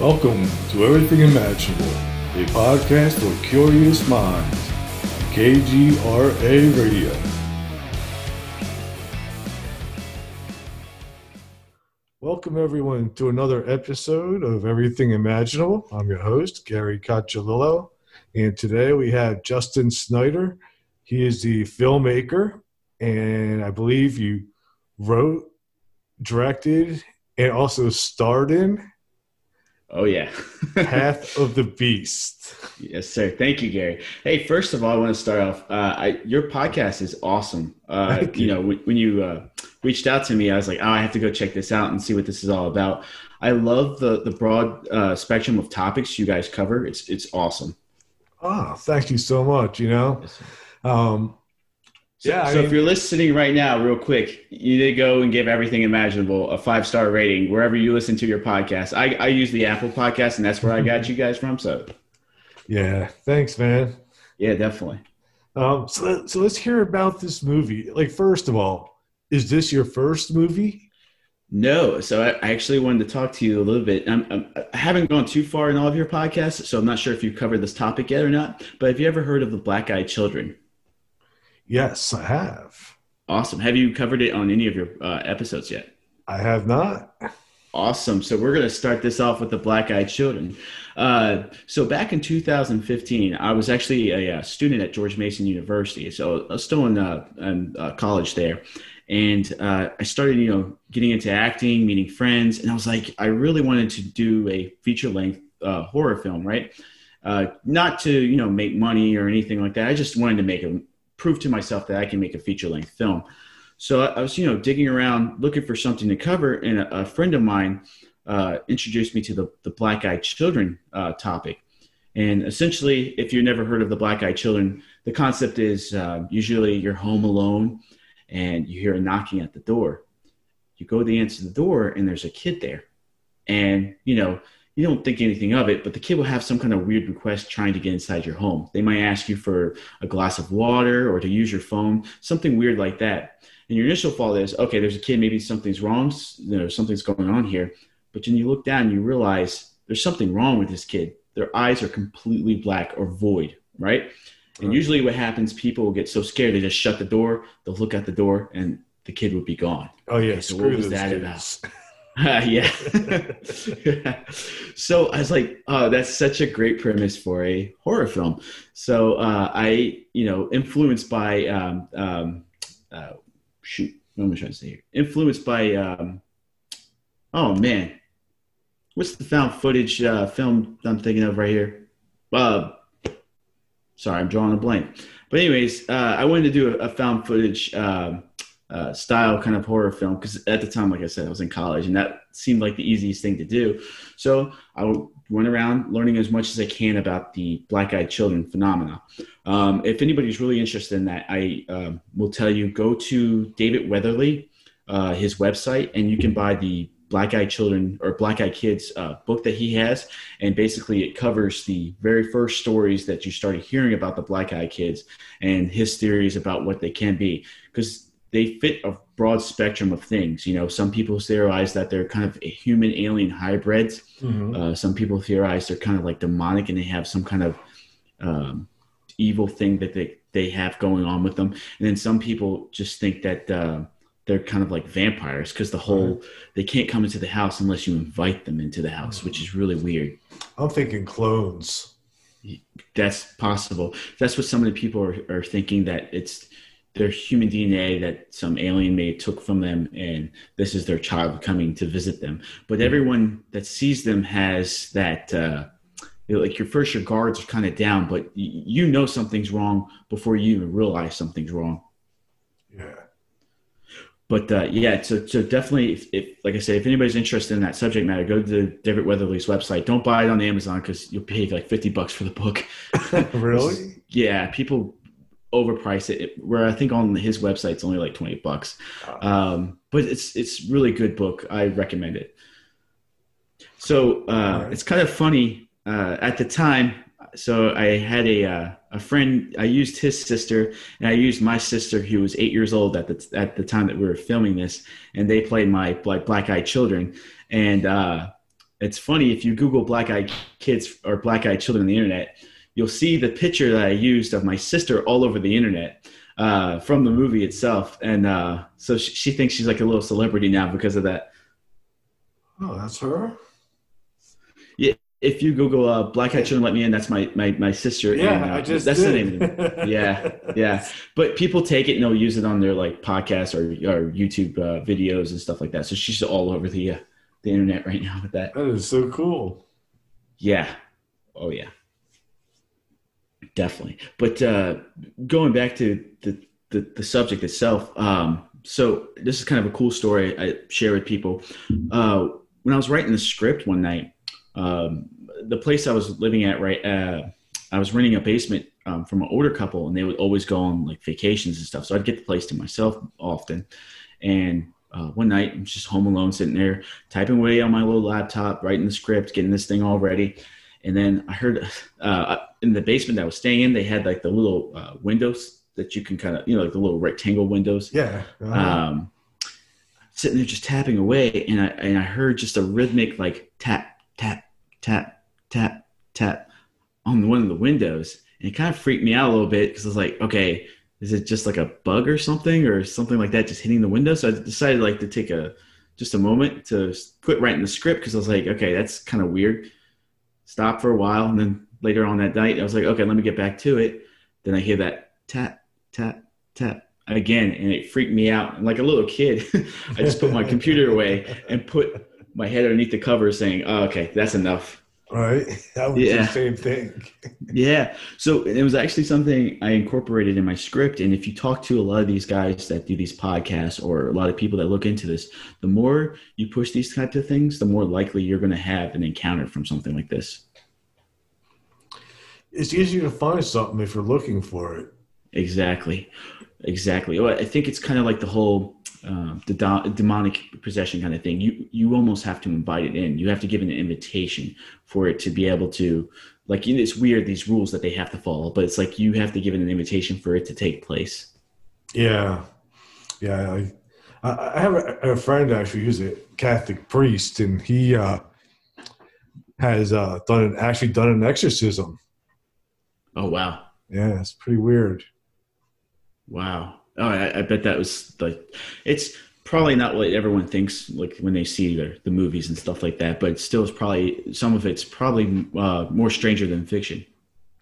Welcome to Everything Imaginable, a podcast for curious minds. on KGRA Radio. Welcome, everyone, to another episode of Everything Imaginable. I'm your host, Gary Cacciolillo, and today we have Justin Snyder. He is the filmmaker, and I believe you wrote, directed, and also starred in Oh yeah, Path of the Beast. Yes, sir. Thank you, Gary. Hey, first of all, I want to start off. Uh, I, your podcast is awesome. Uh, you. you. know, when, when you uh, reached out to me, I was like, oh, I have to go check this out and see what this is all about. I love the the broad uh, spectrum of topics you guys cover. It's it's awesome. Oh, thank you so much. You know, yes, um, so, yeah. so mean, if you're listening right now, real quick, you need to go and give everything imaginable a five star rating wherever you listen to your podcast. I, I use the Apple podcast, and that's where I got you guys from. So, yeah, thanks, man. Yeah, definitely. Um, so so let's hear about this movie. Like, first of all, is this your first movie? No, so I, I actually wanted to talk to you a little bit. I'm, I'm, I have not gone too far in all of your podcasts, so I'm not sure if you've covered this topic yet or not. But have you ever heard of the Black Eyed Children? Yes, I have. Awesome. Have you covered it on any of your uh, episodes yet? I have not. Awesome. So we're going to start this off with the Black Eyed Children. Uh, so back in 2015, I was actually a, a, uh, student at George Mason University. So I was still in, uh, in uh, college there. And uh, I started, you know, getting into acting, meeting friends. And I was like, I really wanted to do a feature length uh, horror film, right? not to, you know, make money or anything like that. I just wanted to make a prove to myself that I can make a feature length film. So I, was, you know, digging around looking for something to cover, and a, a friend of mine uh, introduced me to the, the Black Eyed Children uh, topic. And essentially, if you've never heard of the Black Eyed Children, the concept is uh, usually you're home alone and you hear a knocking at the door. You go to answer the door, and there's a kid there. And, you know, you don't think anything of it, but the kid will have some kind of weird request trying to get inside your home. They might ask you for a glass of water or to use your phone, something weird like that. And your initial thought is, okay, there's a kid, maybe something's wrong, you know, something's going on here. But then you look down and you realize there's something wrong with this kid. Their eyes are completely black or void, right? And usually what happens, people will get so scared they just shut the door, they'll look at the door and the kid would be gone. Oh yeah, okay, so what was that kids. about? Uh, yeah. so I was like, oh, that's such a great premise for a horror film. So uh, I, you know, influenced by, um, um, uh, shoot, what am I trying to say here? Influenced by, um, oh man, what's the found footage uh, film I'm thinking of right here? Uh, sorry, I'm drawing a blank. But anyways, uh, I wanted to do a, a found footage. Uh, style kind of horror film because at the time, like I said, I was in college and that seemed like the easiest thing to do. So I went around learning as much as I can about the black eyed children phenomena. Um, if anybody's really interested in that, I um, will tell you go to David Weatherly, uh, his website, and you can buy the Black Eyed Children or Black Eyed Kids uh, book that he has. And basically, it covers the very first stories that you started hearing about the Black Eyed Kids and his theories about what they can be. Because they fit a broad spectrum of things. You know, some people theorize that they're kind of human alien hybrids. Mm-hmm. Uh, some people theorize they're kind of like demonic and they have some kind of um, evil thing that they, they have going on with them. And then some people just think that uh, they're kind of like vampires because the whole mm-hmm. they can't come into the house unless you invite them into the house, mm-hmm. which is really weird. I'm thinking clones. That's possible. That's what some of the people are, are thinking that it's their human DNA that some alien may took from them, and this is their child coming to visit them. But mm-hmm. everyone that sees them has that, uh, like your first, your guards are kind of down, but you know something's wrong before you even realize something's wrong. Yeah. But uh, yeah, so so definitely, if, if, like I said, if anybody's interested in that subject matter, go to David Weatherly's website. Don't buy it on Amazon because you'll pay like fifty bucks for the book. really? yeah, people overprice it. Where i think on his website it's only like 20 bucks. Um, but it's it's really good book. I recommend it. So uh, right. it's kind of funny uh, at the time so i had a uh, a friend i used his sister and i used my sister who was eight years old at the at the time that we were filming this and they played my like black eyed children. And uh, it's funny if you Google black eyed kids or black eyed children on the internet, you'll see the picture that I used of my sister all over the internet uh, from the movie itself, and uh, so she, she, thinks she's like a little celebrity now because of that. Oh, that's her. Yeah, if you Google uh, "Black Eyed Children Let Me In," that's my my, my sister. Yeah, and, uh, I just that's did. the name. Yeah, yeah. But people take it and they'll use it on their like podcasts or, or YouTube uh, videos and stuff like that. So she's all over the uh, the internet right now with that. That is so cool. Yeah. Oh yeah definitely. But uh, going back to the, the, the subject itself, um, so this is kind of a cool story I share with people. Uh, when I was writing the script one night, um, the place I was living at, right, uh, I was renting a basement um, from an older couple, and they would always go on like vacations and stuff. So I'd get the place to myself often. And uh, one night, I'm just home alone, sitting there typing away on my little laptop, writing the script, getting this thing all ready. And then I heard uh, in the basement that I was staying in, they had like the little uh, windows that you can kind of, you know, like the little rectangle windows. Yeah. Uh-huh. Um, sitting there just tapping away, and I and I heard just a rhythmic like tap tap tap tap tap on one of the windows, and it kind of freaked me out a little bit because I was like, okay, is it just like a bug or something or something like that just hitting the window? So I decided like to take a just a moment to quit writing the script because I was like, okay, that's kind of weird. Stop for a while, and then later on that night, I was like, okay, let me get back to it. Then I hear that tap, tap, tap again, and it freaked me out. And like a little kid, I just put my computer away and put my head underneath the cover, saying, oh, "Okay, that's enough." Right. That was yeah. the same thing. yeah. So it was actually something I incorporated in my script. And if you talk to a lot of these guys that do these podcasts or a lot of people that look into this, the more you push these types of things, the more likely you're going to have an encounter from something like this it's easier to find something if you're looking for it. Exactly, exactly. Well, I think it's kind of like the whole uh, the demonic possession kind of thing. You you almost have to invite it in. You have to give an invitation for it to be able to. Like it's weird these rules that they have to follow, but it's like you have to give it an invitation for it to take place. Yeah, yeah. I, I have a, a friend actually who's a Catholic priest, and he uh, has uh, done actually done an exorcism Oh wow. Yeah, it's pretty weird. Wow. Oh, I, I, bet that was like it's probably not what everyone thinks like when they see the, the movies and stuff like that, but still it's probably some of it's probably uh, more stranger than fiction.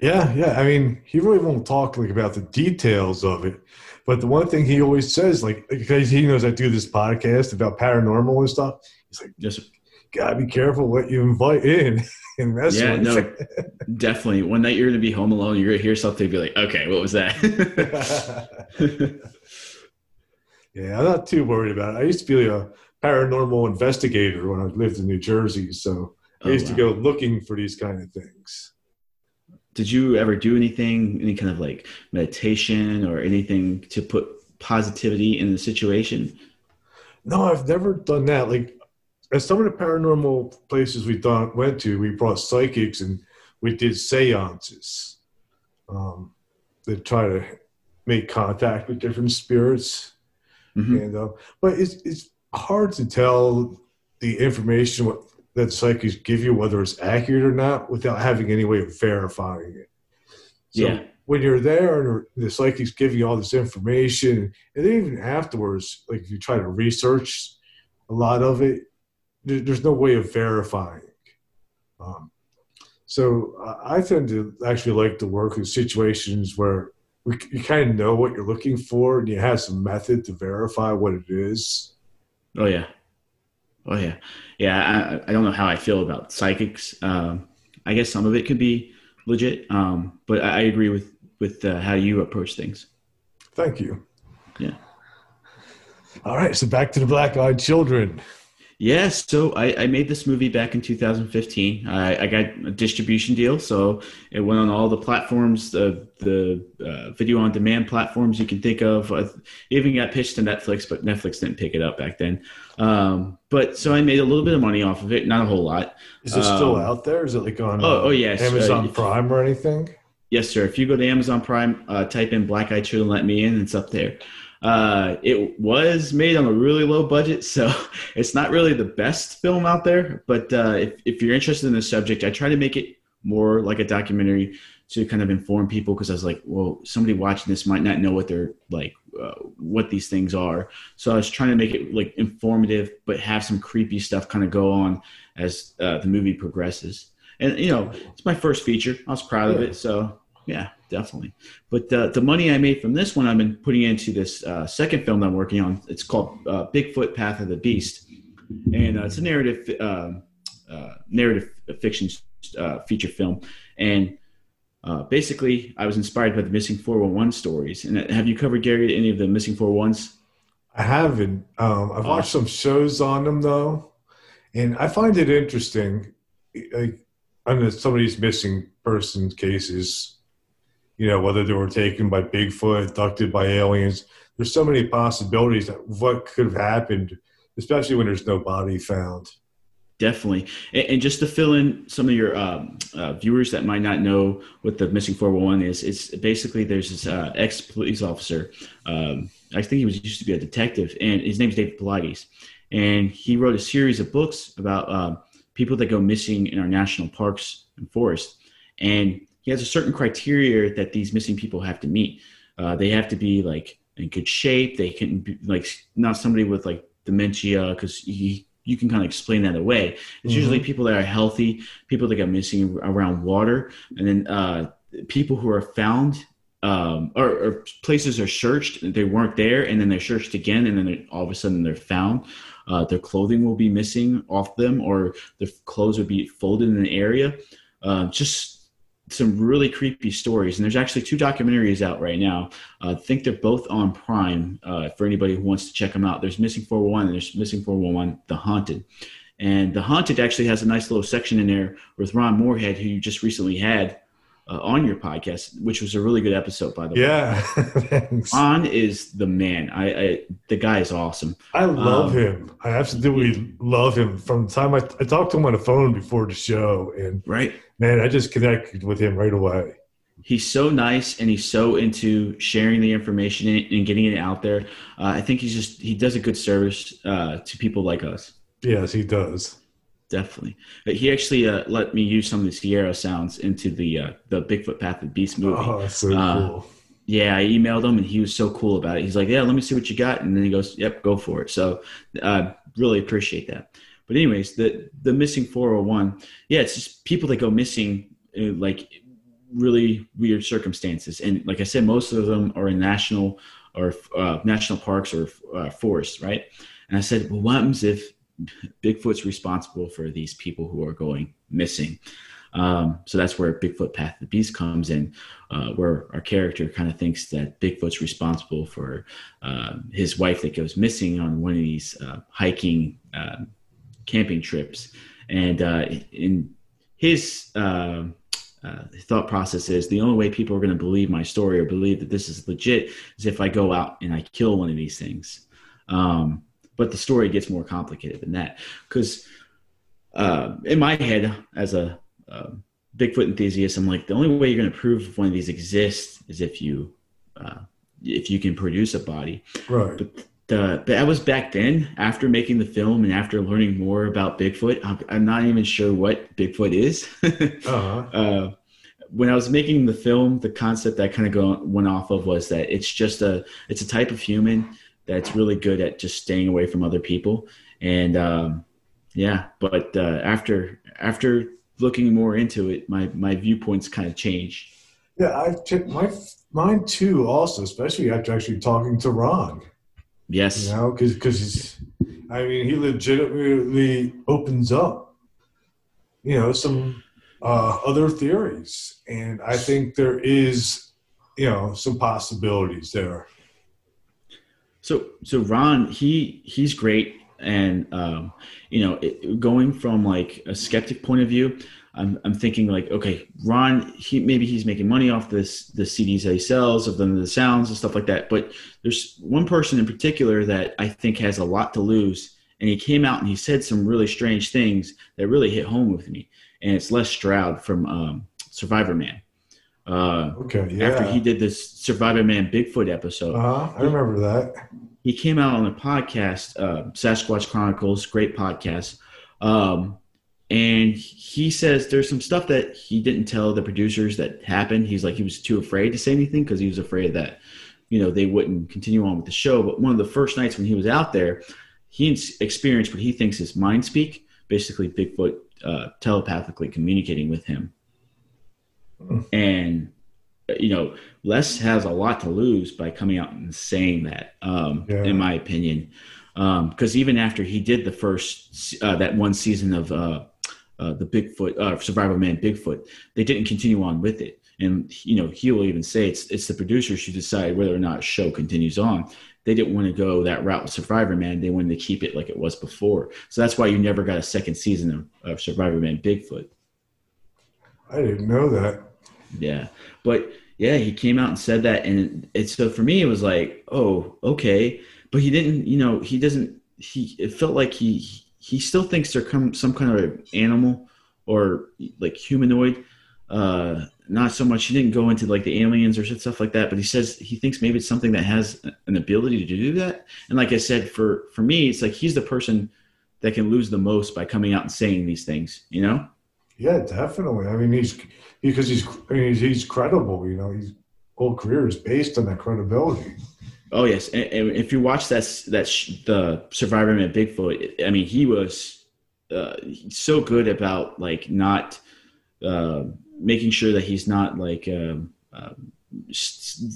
Yeah, yeah. I mean, he really won't talk like about the details of it, but the one thing he always says, like because he knows I do this podcast about paranormal and stuff, he's like, just gotta be careful what you invite in. mess yeah, no, definitely. One night you're gonna be home alone, you're gonna hear something, be like, okay, what was that? yeah, I'm not too worried about it. I used to be a paranormal investigator when I lived in New Jersey, so I oh, used wow. to go looking for these kind of things. Did you ever do anything, any kind of like meditation or anything to put positivity in the situation? No, I've never done that. Like at some of the paranormal places we done, went to, we brought psychics and we did seances um, that try to make contact with different spirits. Mm-hmm. And uh, but it's it's hard to tell the information what, that psychics give you whether it's accurate or not without having any way of verifying it. So yeah. when you're there and the psychics give you all this information, and then even afterwards, like if you try to research a lot of it, there's no way of verifying. Um, so I tend to actually like to work in situations where we, you kind of know what you're looking for and you have some method to verify what it is. Oh yeah. Oh yeah. Yeah. I, I don't know how I feel about psychics. Um, I guess some of it could be legit. Um, but I, I agree with, with uh, how you approach things. Thank you. Yeah. All right. So back to the black eyed children. Yes, so I, I, made this movie back in 2015. I, I, got a distribution deal, so it went on all the platforms, the the uh, video on demand platforms you can think of. I even got pitched to Netflix, but Netflix didn't pick it up back then. Um, but so I made a little bit of money off of it, not a whole lot. Is it still um, out there? Is it like on? Oh, oh yes, Amazon uh, Prime or anything? Yes, sir. If you go to Amazon Prime, uh, type in "Black Eyed Children Let Me In," it's up there. Uh, it was made on a really low budget, so it's not really the best film out there. But uh, if, if you're interested in the subject, I try to make it more like a documentary to kind of inform people because I was like, well, somebody watching this might not know what they're like, uh, what these things are. So I was trying to make it like informative, but have some creepy stuff kind of go on as uh, the movie progresses. And you know, it's my first feature. I was proud of it. So yeah, definitely. But uh, the money I made from this one, I've been putting into this uh, second film that I'm working on. It's called uh, Bigfoot: Path of the Beast, and uh, it's a narrative um, uh, narrative fiction uh, feature film. And basically, I was inspired by the missing 411 stories. And have you covered Gary any of the missing 411s? I haven't. Um, I've watched some shows on them though, and I find it interesting. Like, some of these missing person cases, you know, whether they were taken by Bigfoot, abducted by aliens. There's so many possibilities that what could have happened, especially when there's no body found. Definitely. And, just to fill in some of your um, uh, viewers that might not know what the missing 411 is, it's basically there's this uh, ex police officer. Um, I think he was used to be a detective, and his name is David Paulides. And he wrote a series of books about uh, people that go missing in our national parks and forests. And he has a certain criteria that these missing people have to meet. Uh, they have to be like in good shape. They can be like not somebody with like dementia because you you can kind of explain that away. It's mm-hmm. usually people that are healthy, people that get missing around water, and then uh, people who are found um, or, or, places are searched, they weren't there, and then they're searched again, and then all of a sudden they're found. Uh, their clothing will be missing off them, or their clothes will be folded in an area. Uh, just some really creepy stories. And there's actually two documentaries out right now. Uh, I think they're both on Prime uh, for anybody who wants to check them out. There's Missing 411 and there's Missing 411 The Haunted. And The Haunted actually has a nice little section in there with Ron Morehead, who you just recently had uh, on your podcast, which was a really good episode, by the way. Yeah, Ron is the man. I, I, the guy is awesome. I love um, him. I absolutely love him. From the time I, I talked to him on the phone before the show, and right, man, I just connected with him right away. He's so nice, and he's so into sharing the information and getting it out there. Uh, I think he's just he does a good service uh, to people like us. Yes, he does definitely. He actually uh, let me use some of the Sierra sounds into the uh, the Bigfoot Path of Beast movie. Oh, that's so uh, cool. Yeah, I emailed him and he was so cool about it. He's like, "Yeah, let me see what you got," and then he goes, "Yep, go for it." So, uh, really appreciate that. But anyways, the the missing 401, yeah, it's just people that go missing, uh, like really weird circumstances, and like I said, most of them are in national or uh, national parks or uh, forests, right? And I said, well, what happens if Bigfoot's responsible for these people who are going missing. Um, so that's where Bigfoot Path of the Beast comes in, uh, where our character kind of thinks that Bigfoot's responsible for uh, his wife that goes missing on one of these uh, hiking um, camping trips. And uh, in his uh, uh, thought process is the only way people are going to believe my story or believe that this is legit is if I go out and I kill one of these things. Um, but the story gets more complicated than that. Because uh, in my head as a uh, bigfoot enthusiast i'm like the only way you're going to prove if one of these exists is if you uh, if you can produce a body. Right. But the, but that was back then after making the film and after learning more about bigfoot i'm, I'm not even sure what bigfoot is. Uh-huh. uh, when I was making the film, the concept that kind of go, went off of was that it's just a it's a type of human that's really good at just staying away from other people. And um, yeah, but uh, after after looking more into it, my my viewpoints kind of changed. Yeah, I checked my mine too. Also, especially after actually talking to Ron. Yes, you know, because because I mean, he legitimately opens up, you know, some uh, other theories, and I think there is, you know, some possibilities there. So so Ron, he he's great, and um, you know, it, going from like a skeptic point of view, I'm I'm thinking like, okay, Ron, he maybe he's making money off this the CDs that he sells of them the sounds and stuff like that. But there's one person in particular that I think has a lot to lose, and he came out and he said some really strange things that really hit home with me, and it's Les Stroud from um, Survivorman. Uh, Okay, yeah. After he did this Survivor Man Bigfoot episode, uh-huh. I remember that. he came out on a podcast, uh, Sasquatch Chronicles, great podcast. Um, and he says there's some stuff that he didn't tell the producers that happened. He's like, he was too afraid to say anything because he was afraid that, you know, they wouldn't continue on with the show. But one of the first nights when he was out there, he experienced what he thinks is mind speak, basically Bigfoot uh, telepathically communicating with him. Hmm. And you know, Les has a lot to lose by coming out and saying that, um, Yeah. in my opinion. Because even after he did the first, uh, that one season of uh, uh, the Bigfoot, uh, Survivor Man Bigfoot, they didn't continue on with it. And, you know, he will even say it's, it's the producers who decide whether or not a show continues on. They didn't want to go that route with Survivor Man. They wanted to keep it like it was before. So that's why you never got a second season of, of Survivor Man Bigfoot. I didn't know that. Yeah, but yeah, he came out and said that, and it's so for me it was like, oh, okay, but he didn't, you know, he doesn't. He it felt like he he still thinks they're come, some kind of animal or like humanoid. Uh, not so much. He didn't go into like the aliens or stuff like that, but he says he thinks maybe it's something that has an ability to do that. And like I said, for for me, it's like he's the person that can lose the most by coming out and saying these things. You know? Yeah, definitely. I mean, he's because he's I mean, he's, he's credible. You know, his whole career is based on that credibility. Oh yes, and, and if you watch that that sh- the Survivor Man Bigfoot, I mean, he was uh, so good about like not uh, making sure that he's not like um, s-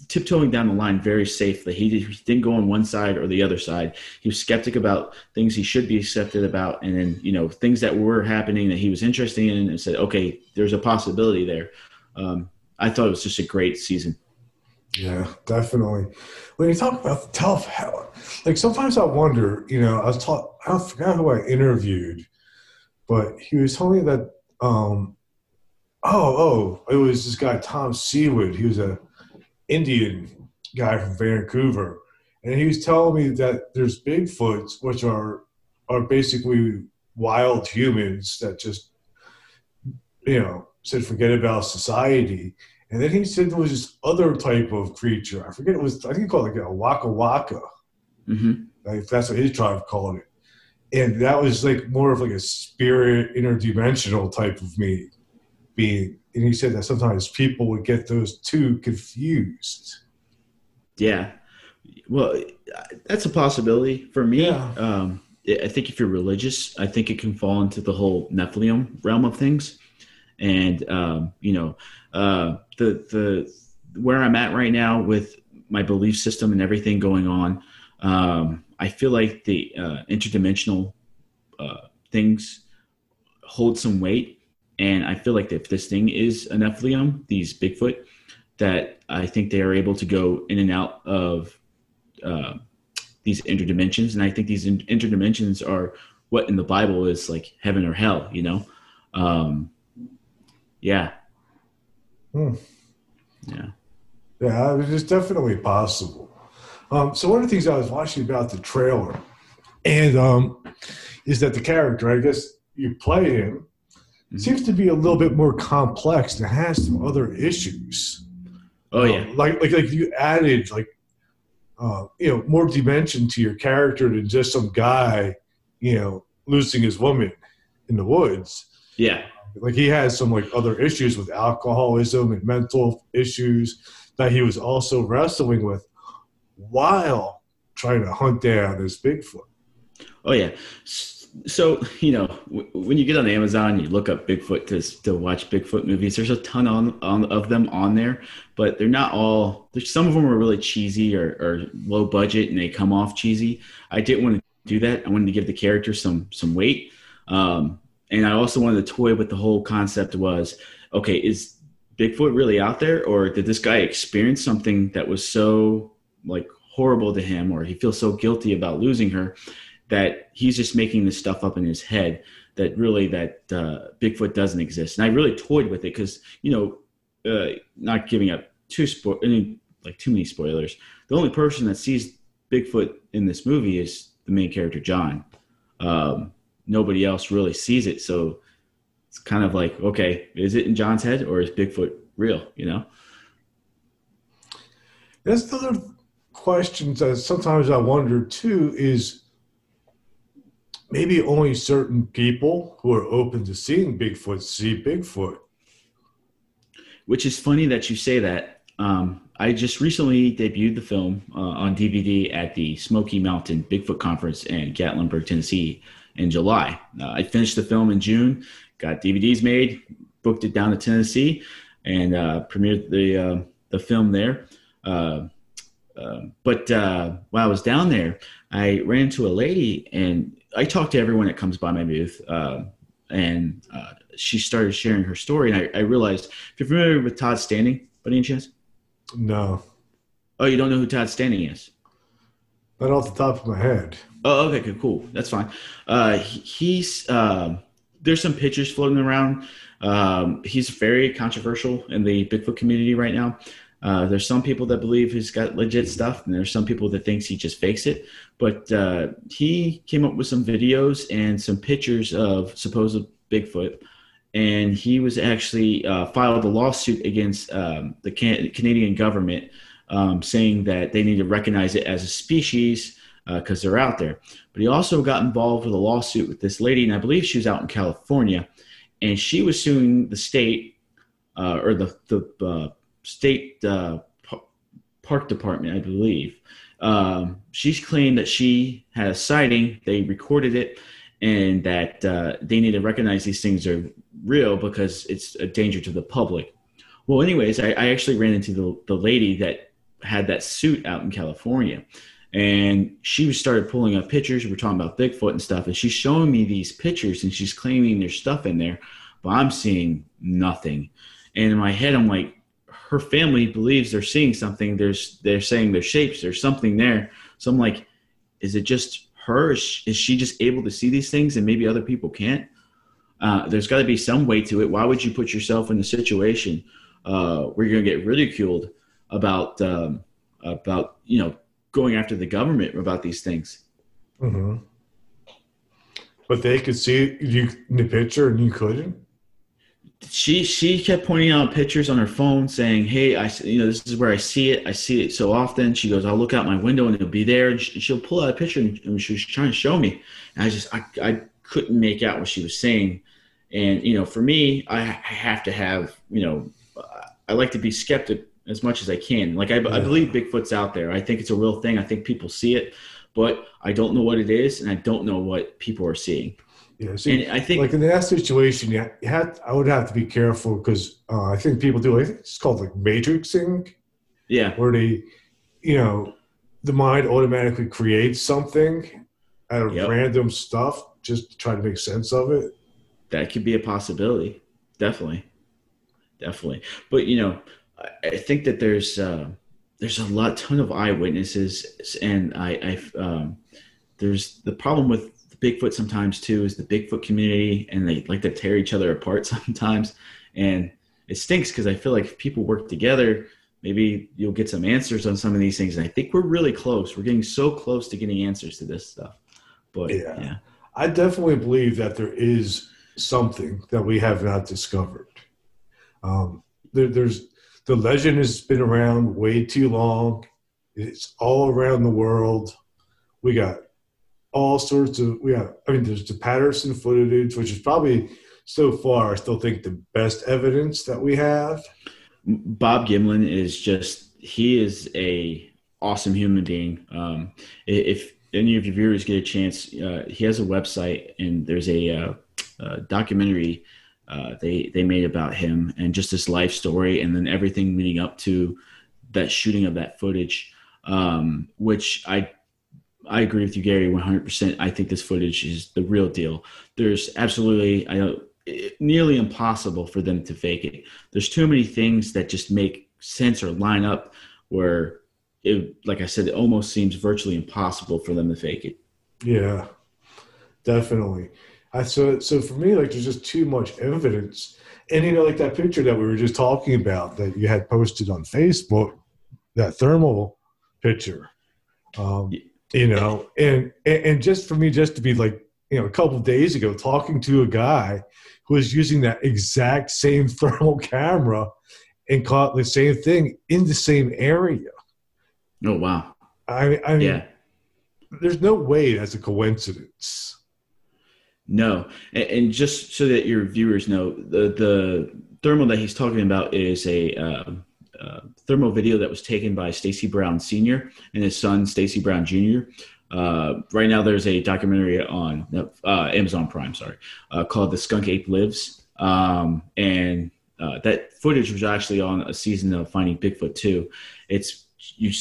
tiptoeing down the line very safely. He, did, didn't go on one side or the other side. He was skeptic about things he should be accepted about, and then you know things that were happening that he was interested in, and said, okay, there's a possibility there. Um, I thought it was just a great season. Yeah, definitely. When you talk about the telepath, like sometimes I wonder, you know, I was taught, I forgot who I interviewed, but he was telling me that, um, oh, oh, it was this guy, Tom Seawood. He was a Indian guy from Vancouver. And he was telling me that there's Bigfoots, which are, are basically wild humans that just, you know, said forget about society. And then he said there was this other type of creature. I forget it was. I think he called it like a waka waka. hmm Like that's what his tribe called it. And that was like more of like a spirit interdimensional type of me being. And he said that sometimes people would get those two confused. Yeah. Well, that's a possibility for me. Yeah. Um, I think if you're religious, I think it can fall into the whole Nephilim realm of things. And um, you know, uh, the the where I'm at right now with my belief system and everything going on, um, I feel like the uh, interdimensional uh, things hold some weight. And I feel like if this thing is a Nephilim, these Bigfoot, that I think they are able to go in and out of uh, these interdimensions, and I think these in- interdimensions are what in the Bible is like heaven or hell. You know, um, yeah, Hmm. yeah, Yeah, it's definitely possible. Um, so one of the things I was watching about the trailer, and um, is that the character, I guess you play him, Mhm. seems to be a little bit more complex and has some other issues. oh yeah, Um, like like like you added like uh, you know more dimension to your character than just some guy, you know, losing his woman in the woods. yeah, Like he has some like other issues with alcoholism and mental issues that he was also wrestling with while trying to hunt down this Bigfoot. oh yeah. So you know, w- when you get on Amazon, you look up Bigfoot to to watch Bigfoot movies. There's a ton on, on of them on there, but they're not all. There's some of them are really cheesy or, or low budget, and they come off cheesy. I didn't want to do that. I wanted to give the character some some weight, um, and I also wanted to toy with the whole concept. Was okay, is Bigfoot really out there, or did this guy experience something that was so like horrible to him, or he feels so guilty about losing her? That he's just making this stuff up in his head that really that uh, Bigfoot doesn't exist. And I really toyed with it because you know, uh, not giving up too spo- any like too many spoilers. The only person that sees Bigfoot in this movie is the main character John. Um, nobody else really sees it, so it's kind of like okay, is it in John's head or is Bigfoot real. You know. That's the other question that sometimes I wonder too is maybe only certain people who are open to seeing Bigfoot see Bigfoot. Which is funny that you say that. Um, I just recently debuted the film uh, on DVD at the Smoky Mountain Bigfoot Conference in Gatlinburg, Tennessee in July. Uh, I finished the film in June, got DVDs made, booked it down to Tennessee, and uh, premiered the uh, the film there. Uh, uh, but while I was down there, I ran into a lady, and I talked to everyone that comes by my booth, and she started sharing her story, and I, I, realized if you're familiar with Todd Standing, by any chance. No. Oh, you don't know who Todd Standing is? Not off the top of my head. Oh, okay, cool. That's fine. Uh, he's uh, there's some pictures floating around. Um, he's very controversial in the Bigfoot community right now. Uh, there's some people that believe he's got legit stuff, and there's some people that thinks he just fakes it. But uh, he came up with some videos and some pictures of supposed Bigfoot, and he was actually uh, filed a lawsuit against um, the can- Canadian government, um, saying that they need to recognize it as a species because uh, they're out there. But he also got involved with a lawsuit with this lady, and I believe she was out in California, and she was suing the state uh, or the the uh, state uh, park department, I believe. Um, she's claimed that she had a sighting. They recorded it, and that uh, they need to recognize these things are real because it's a danger to the public. Well, anyways, I, I actually ran into the, the lady that had that suit out in California and she started pulling up pictures. We're talking about Bigfoot and stuff, and she's showing me these pictures, and she's claiming there's stuff in there, but I'm seeing nothing. And in my head, I'm like, her family believes they're seeing something. There's they're saying there's shapes. There's something there. So I'm like, is it just her? Is she just able to see these things, and maybe other people can't? Uh, there's got to be some way to it. Why would you put yourself in a situation uh, where you're going to get ridiculed about um, about you know going after the government about these things. Mm-hmm. But they could see you in the picture and you couldn't. She she kept pointing out pictures on her phone, saying, "Hey, I you know this is where I see it. I see it so often." She goes, "I'll look out my window and it'll be there." And she'll pull out a picture and she was trying to show me. And I just I I couldn't make out what she was saying. And you know, for me, I, I have to have you know, I like to be skeptic as much as I can. Like I, yeah. I believe Bigfoot's out there. I think it's a real thing. I think people see it, but I don't know what it is, and I don't know what people are seeing. Yeah, see, and I think like in that situation, you had I would have to be careful because uh, I think people do. I think it's called like matrixing. Yeah, where they, you know, the mind automatically creates something out of yep. random stuff just to try to make sense of it. That could be a possibility. Definitely, definitely. But you know, I think that there's uh, there's a lot ton of eyewitnesses, and I, I um, there's the problem with Bigfoot sometimes too is the Bigfoot community, and they like to tear each other apart sometimes, and it stinks because I feel like if people work together, maybe you'll get some answers on some of these things. And I think we're really close. We're getting so close to getting answers to this stuff. But yeah, yeah. I definitely believe that there is something that we have not discovered. Um, there, there's the legend has been around way too long. It's all around the world. We got all sorts of we got I mean there's the Patterson footage, which is probably so far I still think the best evidence that we have. Bob Gimlin is just he is a awesome human being. Um, if any of your viewers get a chance, uh, he has a website and there's a, uh, a documentary uh, they they made about him and just his life story and then everything leading up to that shooting of that footage um, which i i agree with you gary 100% i think this footage is the real deal there's absolutely i know nearly impossible for them to fake it there's too many things that just make sense or line up where it like i said it almost seems virtually impossible for them to fake it yeah definitely I so so for me, like there's just too much evidence. And you know, like that picture that we were just talking about that you had posted on Facebook, that thermal picture. Um, you know, and, and just for me, just to be like, you know, a couple days ago, talking to a guy who was using that exact same thermal camera, and caught the same thing in the same area. Oh wow! I, I mean, Yeah. there's no way that's a coincidence. No, and, and just so that your viewers know, the the thermal that he's talking about is a uh, uh, thermal video that was taken by Stacy Brown Sr. and his son Stacy Brown Jr. Uh, right now, there's a documentary on uh, Amazon Prime, sorry, uh, called "The Skunk Ape Lives," um, and uh, that footage was actually on a season of Finding Bigfoot too. It's you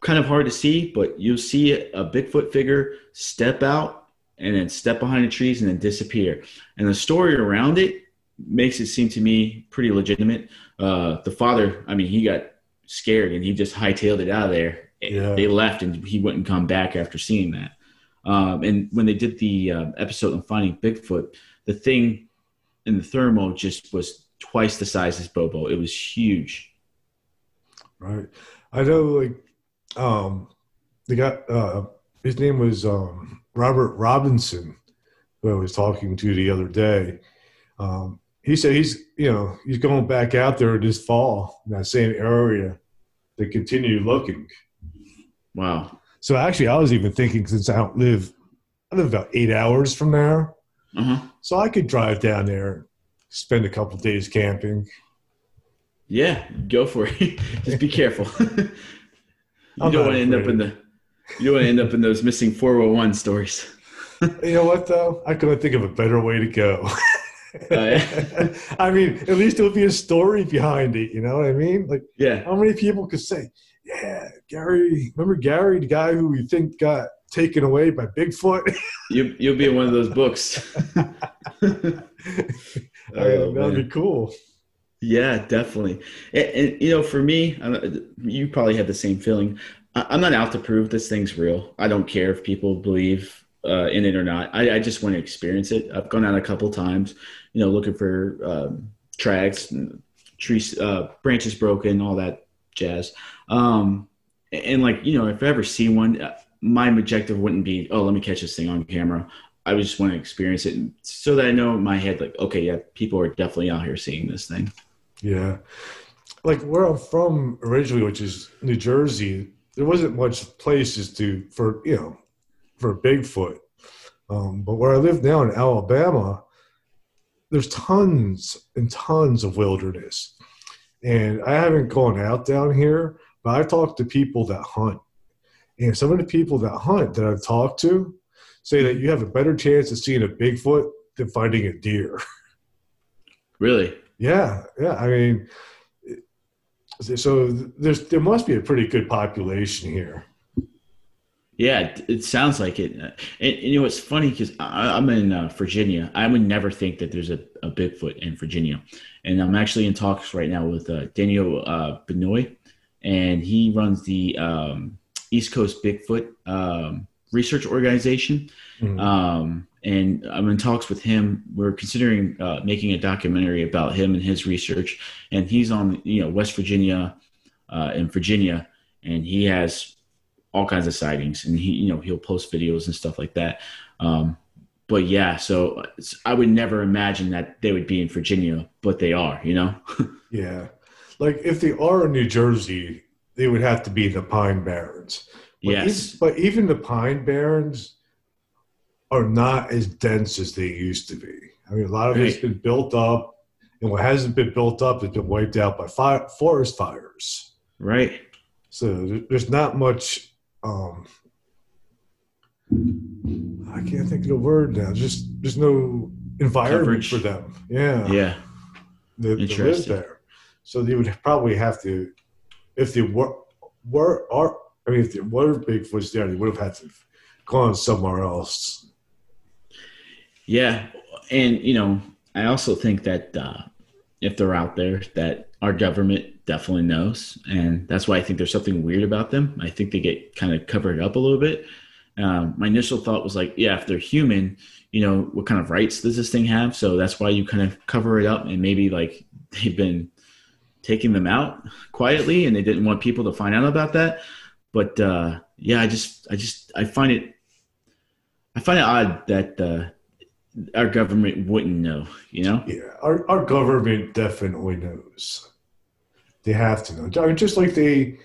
kind of hard to see, but you'll see a Bigfoot figure step out and then step behind the trees and then disappear. And the story around it makes it seem to me pretty legitimate. Uh, the father, I mean, he got scared and he just hightailed it out of there. Yeah. They left and he wouldn't come back after seeing that. Um, and when they did the uh, episode on finding Bigfoot, the thing in the thermal just was twice the size as Bobo. It was huge. Right. I know, like, um, the guy, uh, his name was um, Robert Robinson, who I was talking to the other day. Um, he said he's, you know, he's going back out there this fall in that same area to continue looking. Wow. So actually, I was even thinking since I don't live, I live about eight hours from there, Uh huh. so I could drive down there, spend a couple days camping. Yeah, go for it. Just be careful. you I'm don't want to end up in the you don't want to end up in those missing 401 stories. You know what though? I couldn't think of a better way to go. Oh, yeah. I mean, at least there'll be a story behind it. You know what I mean? Like, Yeah. how many people could say, "Yeah, Gary, remember Gary, the guy who we think got taken away by Bigfoot?" You you'll be in one of those books. Oh, That'd be cool. Yeah, definitely. And, and you know, for me, you probably have the same feeling. I, I'm not out to prove this thing's real. I don't care if people believe uh, in it or not. I, I just want to experience it. I've gone out a couple times, you know, looking for um, tracks, trees, uh, branches broken, all that jazz. Um, and, and like, you know, if I ever see one, uh, my objective wouldn't be, oh, let me catch this thing on camera. I just want to experience it so that I know in my head, like, okay, yeah, people are definitely out here seeing this thing. Yeah. Like where I'm from originally, which is New Jersey, there wasn't much places to for you know for Bigfoot. Um, but where I live now in Alabama, there's tons and tons of wilderness. And I haven't gone out down here, but I've talked to people that hunt. And some of the people that hunt that I've talked to say that you have a better chance of seeing a Bigfoot than finding a deer. Really? Yeah, yeah. I mean, so there's there must be a pretty good population here. Yeah, it, sounds like it. Uh, And, and you know, it's funny because I'm in uh, Virginia. I would never think that there's a, a Bigfoot in Virginia. And I'm actually in talks right now with uh, Daniel uh, Benoit, and he runs the um, East Coast Bigfoot um, Research Organization. Mhm. Um, and I'm in talks with him. We're considering uh, making a documentary about him and his research. And he's on, you know, West Virginia uh, and Virginia, and he has all kinds of sightings. And he, you know, he'll post videos and stuff like that. Um, but yeah, so I would never imagine that they would be in Virginia, but they are. You know? Yeah, like if they are in New Jersey, they would have to be the Pine Barrens. But yes. e- but even the Pine Barrens are not as dense as they used to be. I mean, a lot of it's been built up, and what hasn't been built up has been wiped out by fire, forest fires. Right. So there's not much. Um, I can't think of the word now. Just there's no environment Coverage. for them. Yeah, Yeah. that, that live there. So they would probably have to, if they were were are. I mean, if they were Bigfoots there, they would have had to gone somewhere else. Yeah, and you know, I also think that uh, if they're out there, that our government definitely knows, and that's why I think there's something weird about them. I think they get kind of covered up a little bit. Um, my initial thought was like, yeah, if they're human, you know, what kind of rights does this thing have? So that's why you kind of cover it up, and maybe like they've been taking them out quietly, and they didn't want people to find out about that. But uh, yeah, I just, I just, I find it, I find it odd that. Uh, our government wouldn't know, you know? Yeah, our, our government definitely knows. They have to know. I mean, just like they,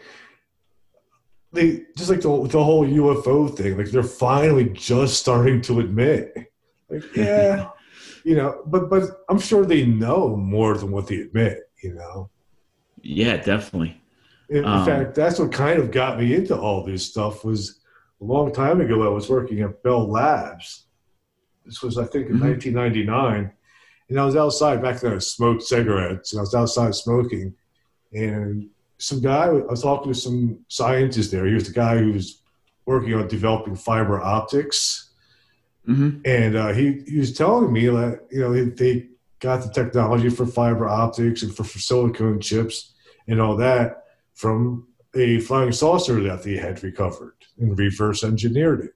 they just like the, the whole UFO thing. Like they're finally just starting to admit, like, yeah, you know. But but I'm sure they know more than what they admit. You know. Yeah, definitely. In, um, fact, that's what kind of got me into all this stuff. Was a long time ago. I was working at Bell Labs. This was, I think, in mm-hmm. 1999, and I was outside back then. I smoked cigarettes, and I was outside smoking, and some guy. I was talking to some scientist there. He was the guy who was working on developing fiber optics, mm-hmm. and uh, he he was telling me that you know they, they got the technology for fiber optics and for, for silicone chips and all that from a flying saucer that they had recovered and reverse engineered it.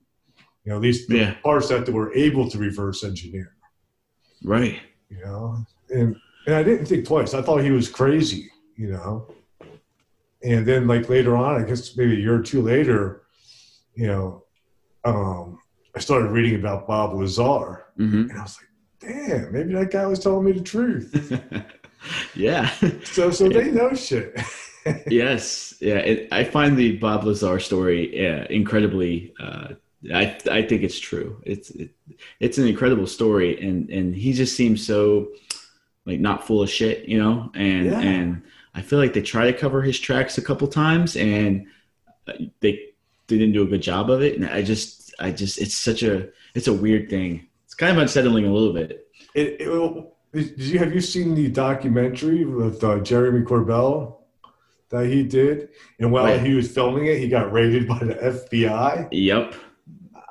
You know, these yeah. parts that they were able to reverse engineer. Right. You know, and and I didn't think twice. I thought he was crazy. You know, and then like later on, I guess maybe a year or two later, you know, um, I started reading about Bob Lazar, mm-hmm. and I was like, damn, maybe that guy was telling me the truth. yeah. So so they know shit. yes, yeah. It, I find the Bob Lazar story uh, incredibly. Uh, I I think it's true. It's it, it's an incredible story, and and he just seems so like not full of shit, you know, and yeah. and I feel like they try to cover his tracks a couple times and they they didn't do a good job of it. And I just I just it's such a it's a weird thing. It's kind of unsettling a little bit. It, it, did you have you seen the documentary with uh, Jeremy Corbell that he did? And while Wait. he was filming it, he got raided by the FBI. Yep.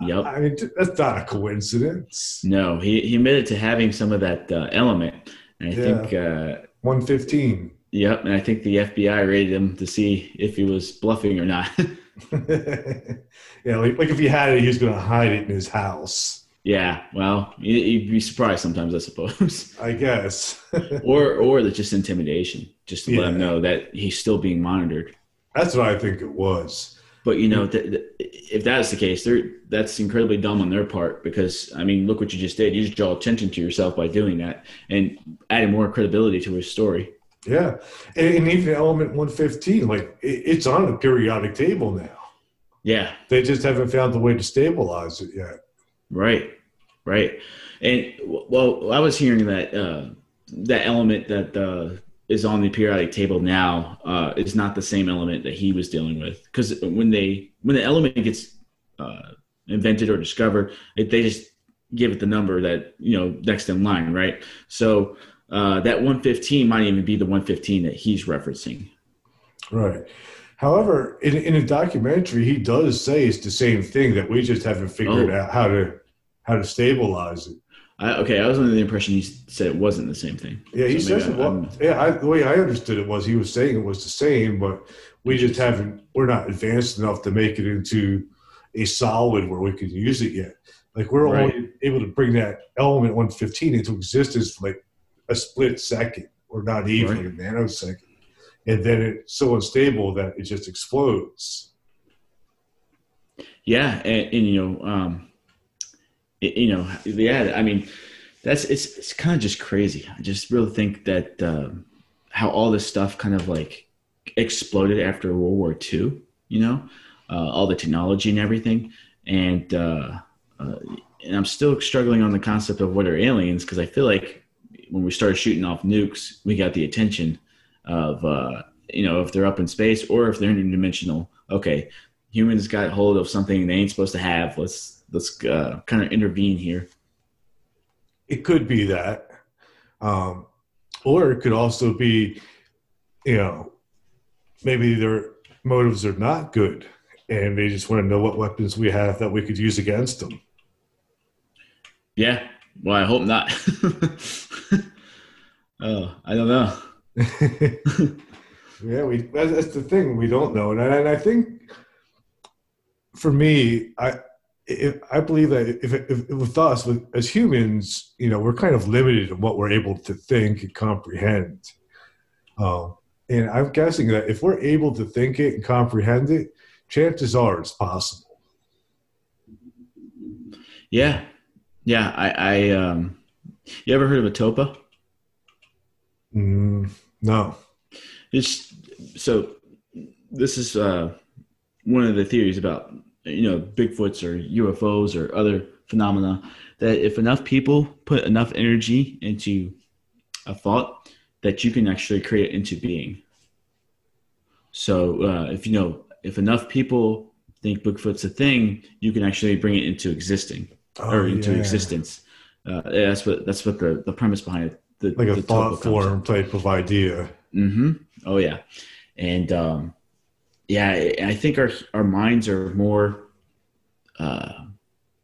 Yep. I mean, that's not a coincidence. No, he, he admitted to having some of that uh, element. And I yeah. think uh, 115. Yep, and I think the FBI raided him to see if he was bluffing or not. yeah, like, like if he had it, he was going to hide it in his house. Yeah, well, you'd be surprised sometimes, I suppose. I guess. or or the just intimidation, just to yeah. let him know that he's still being monitored. That's what I think it was. But you know, th- th- if that's the case, that's incredibly dumb on their part because I mean, look what you just did. You just draw attention to yourself by doing that and adding more credibility to his story. Yeah, and, and even element 115, like it, it's on the periodic table now. Yeah, they just haven't found the way to stabilize it yet. Right, right. And well, I was hearing that uh, that element that uh, is on the periodic table now uh, is not the same element that he was dealing with. Because when they when the element gets uh, invented or discovered, it, they just give it the number that you know next in line, right? So uh, that 115 might even be the 115 that he's referencing. Right. However, in, in a documentary, he does say it's the same thing that we just haven't figured oh. out how to how to stabilize it. I, okay, I was under the impression he said it wasn't the same thing. Yeah, he so says it was. Yeah, I, the way I understood it was he was saying it was the same, but we just haven't. We're not advanced enough to make it into a solid where we can use it yet. Like we're right. only able to bring that element 115 into existence like a split second or not even right. a nanosecond. And then it's so unstable that it just explodes. Yeah. And, and you know, um, it, you know, yeah, I mean, that's, it's, it's kind of just crazy. I just really think that, um, how all this stuff kind of like exploded after World War II, you know, uh, all the technology and everything. And, uh, uh, and I'm still struggling on the concept of what are aliens because I feel like when we started shooting off nukes, we got the attention of uh, you know if they're up in space or if they're interdimensional. Okay, humans got hold of something they ain't supposed to have. Let's let's uh, kind of intervene here. It could be that, um, or it could also be, you know, maybe their motives are not good, and they just want to know what weapons we have that we could use against them. Yeah, well, I hope not. oh, I don't know. yeah, we that's the thing we don't know, and I, and I think for me, I if, I believe that if, if, if, with us, with, as humans, you know, we're kind of limited in what we're able to think and comprehend. Um, and I'm guessing that if we're able to think it and comprehend it, chances are it's possible. Yeah, Yeah, I, I um, you ever heard of a tulpa? Mm, no. It's so. This is uh, one of the theories about you know Bigfoots or UFOs or other phenomena that if enough people put enough energy into a thought, that you can actually create it into being. So uh, if you know if enough people think Bigfoot's a thing, you can actually bring it into existing Oh, or into yeah. existence. Uh, that's what that's what the, the premise behind it. The, Like a thought form type of idea. Mm-hmm. Oh yeah, and um, yeah, I I think our our minds are more uh,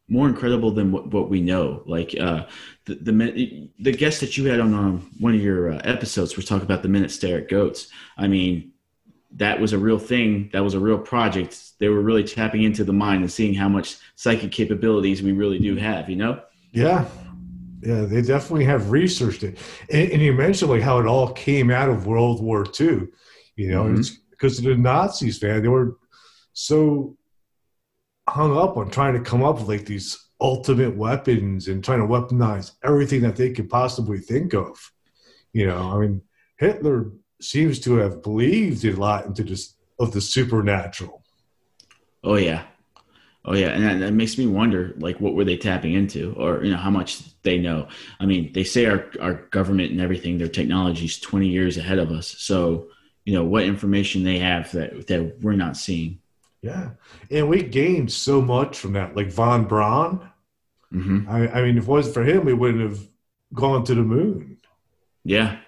more incredible than what, what we know. Like uh, the the the guest that you had on um, one of your uh, episodes was talking about the Men Who Stare at Goats. I mean, that was a real thing. That was a real project. They were really tapping into the mind and seeing how much psychic capabilities we really do have. You know. Yeah. Yeah, they definitely have researched it. And, and you mentioned like how it all came out of World War II. You know, Mhm. it's because the Nazis, man, they were so hung up on trying to come up with like these ultimate weapons and trying to weaponize everything that they could possibly think of. You know, I mean, Hitler seems to have believed a lot into this of the supernatural. Oh yeah, oh yeah, and that, that makes me wonder, like, what were they tapping into, or you know, how much they know? I mean, they say our our government and everything, their technology is twenty years ahead of us. So, you know, what information they have that that we're not seeing? Yeah. And we gained so much from that. Like Von Braun, Mm-hmm. I, I mean, if it wasn't for him, we wouldn't have gone to the moon. Yeah,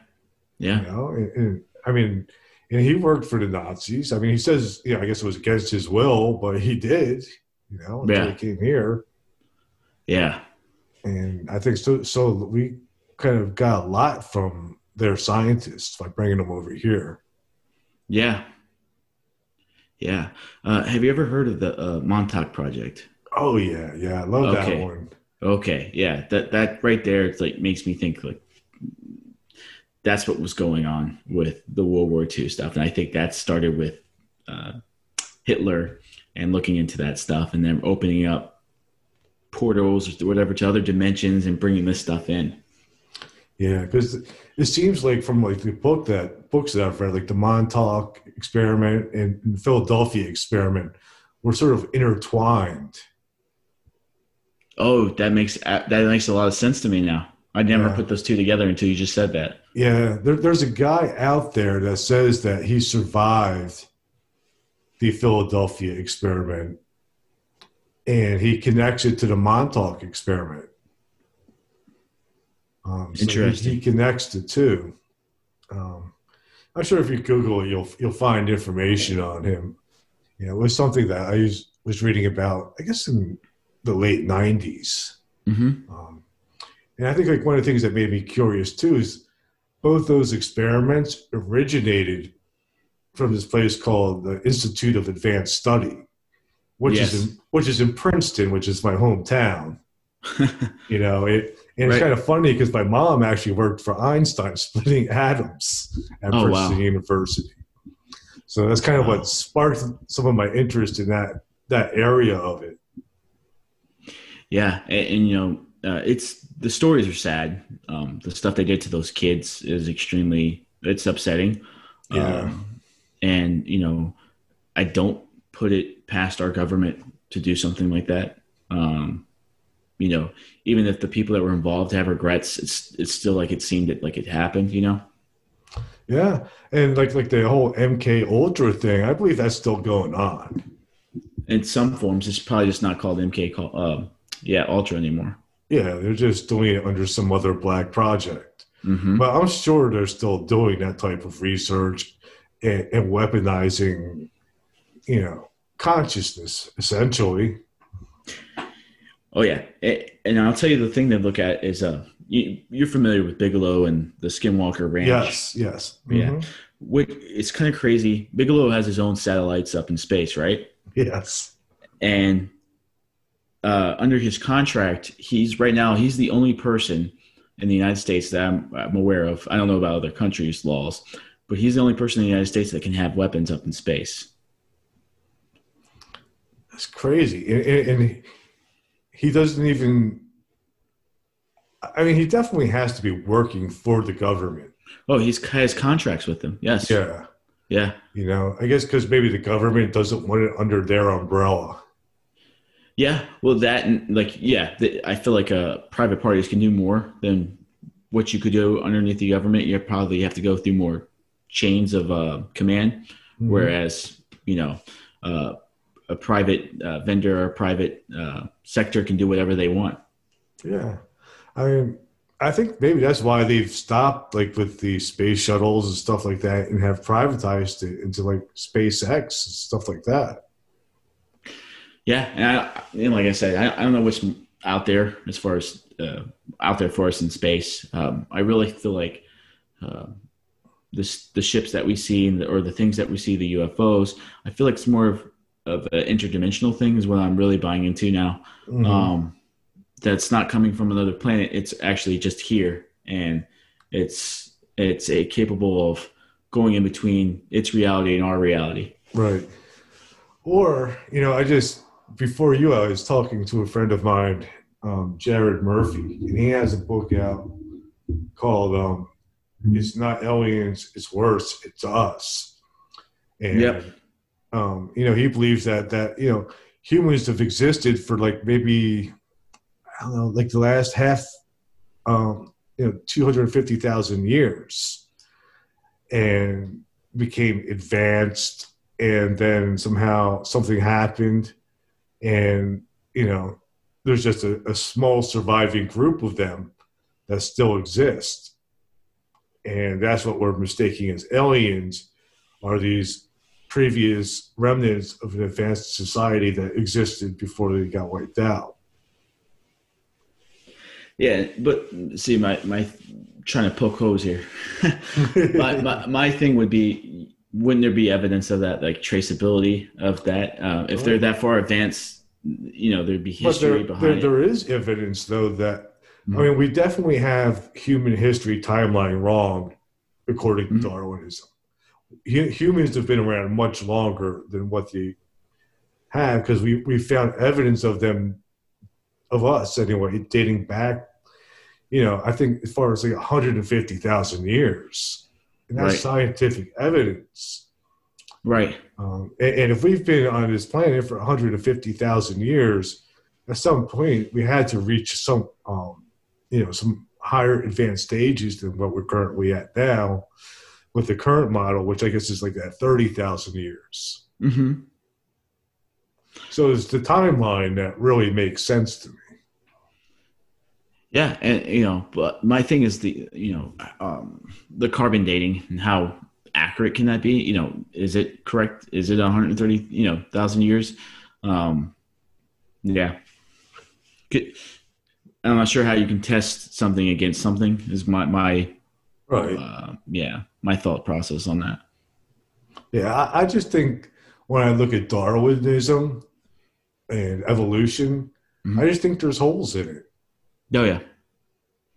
yeah, You know, and, and I mean, and he worked for the Nazis. I mean, he says, you know, I guess it was against his will, but he did. You know, until Yeah. he came here, yeah, and I think so. So we kind of got a lot from their scientists by bringing them over here. yeah, yeah. Uh, have you ever heard of the uh, Montauk Project? Oh yeah, yeah, I love Okay. that one. Okay, yeah, that that right there, it's like makes me think like that's what was going on with the World War II stuff, and I think that started with uh, Hitler and looking into that stuff, and then opening up portals or whatever to other dimensions and bringing this stuff in. Yeah, because it seems like from like the book that books that I've read, like the Montauk experiment and Philadelphia experiment, were sort of intertwined. Oh, that makes that makes a lot of sense to me now. I never Yeah. put those two together until you just said that. Yeah, there, there's a guy out there that says that he survived the Philadelphia experiment, and he connects it to the Montauk experiment. Um, so he- Interesting. He, connects the two. Um, I'm sure if you Google it, you'll you'll find information on him. You know, it was something that I was, was reading about, I guess, in the late '90s. hmm Um, and I think like one of the things that made me curious too is both those experiments originated from this place called the Institute of Advanced Study, which Yes. is in, which is in Princeton, which is my hometown. You know, it and it's Right. kind of funny because my mom actually worked for Einstein splitting atoms at Oh, Princeton wow. University. So that's kind of Wow. what sparked some of my interest in that that area of it. Yeah, and, and you know, uh, it's the stories are sad. Um, the stuff they did to those kids is extremely it's upsetting. Yeah. Um, and you know, I don't put it past our government to do something like that. Um, you know, even if the people that were involved have regrets, it's it's still like it seemed it like it happened. You know. Yeah, and like like the whole MK Ultra thing, I believe that's still going on. In some forms, it's probably just not called MK call, uh, yeah, Ultra anymore. Yeah, they're just doing it under some other black project. hmm But I'm sure they're still doing that type of research and, and weaponizing, you know, consciousness essentially. Oh yeah, A- and I'll tell you the thing to look at is uh, you, you're familiar with Bigelow and the Skinwalker Ranch. Yes, yes, Yeah. Mhm. Which it's kind of crazy. Bigelow has his own satellites up in space, right? yes, And uh, under his contract, he's right now he's the only person in the United States that I'm, I'm aware of. I don't know about other countries' laws, but he's the only person in the United States that can have weapons up in space. that's crazy. And, and, and he doesn't even I mean, he definitely has to be working for the government. Oh, he's has contracts with them. Yes. Yeah. Yeah. You know, I guess because maybe the government doesn't want it under their umbrella. Yeah. Well, that and like, yeah, the, I feel like uh, private parties can do more than what you could do underneath the government. You probably have to go through more chains of uh, command, mm-hmm. whereas you know uh, a private uh, vendor or private uh, sector can do whatever they want. Yeah, I mean, I think maybe that's why they've stopped like with the space shuttles and stuff like that, and have privatized it into like SpaceX and stuff like that. Yeah, and, I, and like I said, I, I, don't know what's out there as far as uh, out there for us in space. Um, I really feel like uh, this, the ships that we see the, or the things that we see, the UFOs. I feel like it's more of, of an interdimensional thing is what I'm really buying into now. Mm-hmm. Um, that's not coming from another planet. It's actually just here, and it's it's a capable of going in between its reality and our reality. Right. Or you know, I just before you, I was talking to a friend of mine, um, Jared Murphy, and he has a book out called um, "It's Not Aliens, It's Worse, It's Us." And yep. um, you know, he believes that that you know humans have existed for like maybe I don't know, like the last half, um, you know, two hundred fifty thousand years, and became advanced, and then somehow something happened, and you know there's just a, a small surviving group of them that still exist. And that's what we're mistaking as aliens are these previous remnants of an advanced society that existed before they got wiped out. Yeah, but see, my my trying to poke holes here. my, my, my thing would be, wouldn't there be evidence of that, like traceability of that? Uh, if they're that far advanced, you know there'd be history there, behind there, it. There is evidence though that mm-hmm. I mean we definitely have human history timeline wrong according to mm-hmm. Darwinism. Humans have been around much longer than what they have because we we found evidence of them of us anyway dating back you know I think as far as like 150,000 years and that's right. scientific evidence Right. Um, and, and, if we've been on this planet for 150,000 years, at some point we had to reach some, um, you know, some higher advanced stages than what we're currently at now with the current model, which I guess is like that 30,000 years. Mm-hmm. So it's the timeline that really makes sense to me. Yeah, and you know, but my thing is the you know um, the carbon dating and how accurate can that be? You know, is it correct? Is it 130, you know, thousand years? Um, yeah. I'm not sure how you can test something against something. Is my my right? Uh, yeah, my thought process on that. Yeah, I, I, just think when I look at Darwinism and evolution, mm-hmm. I just think there's holes in it. Oh yeah.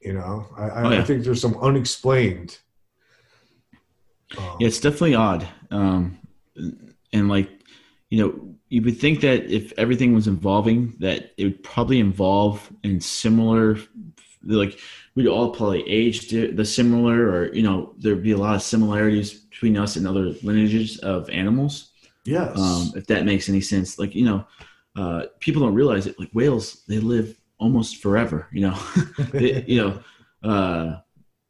You know, I, oh, yeah. I think there's some unexplained um, yeah, it's definitely odd. Um, and like, you know, you would think that if everything was evolving, that it would probably involve in similar, like we'd all probably age the similar, or you know, there'd be a lot of similarities between us and other lineages of animals. Yes. Um, if that makes any sense, like you know, uh, people don't realize it. Like whales, they live almost forever. You know, they, you know, uh,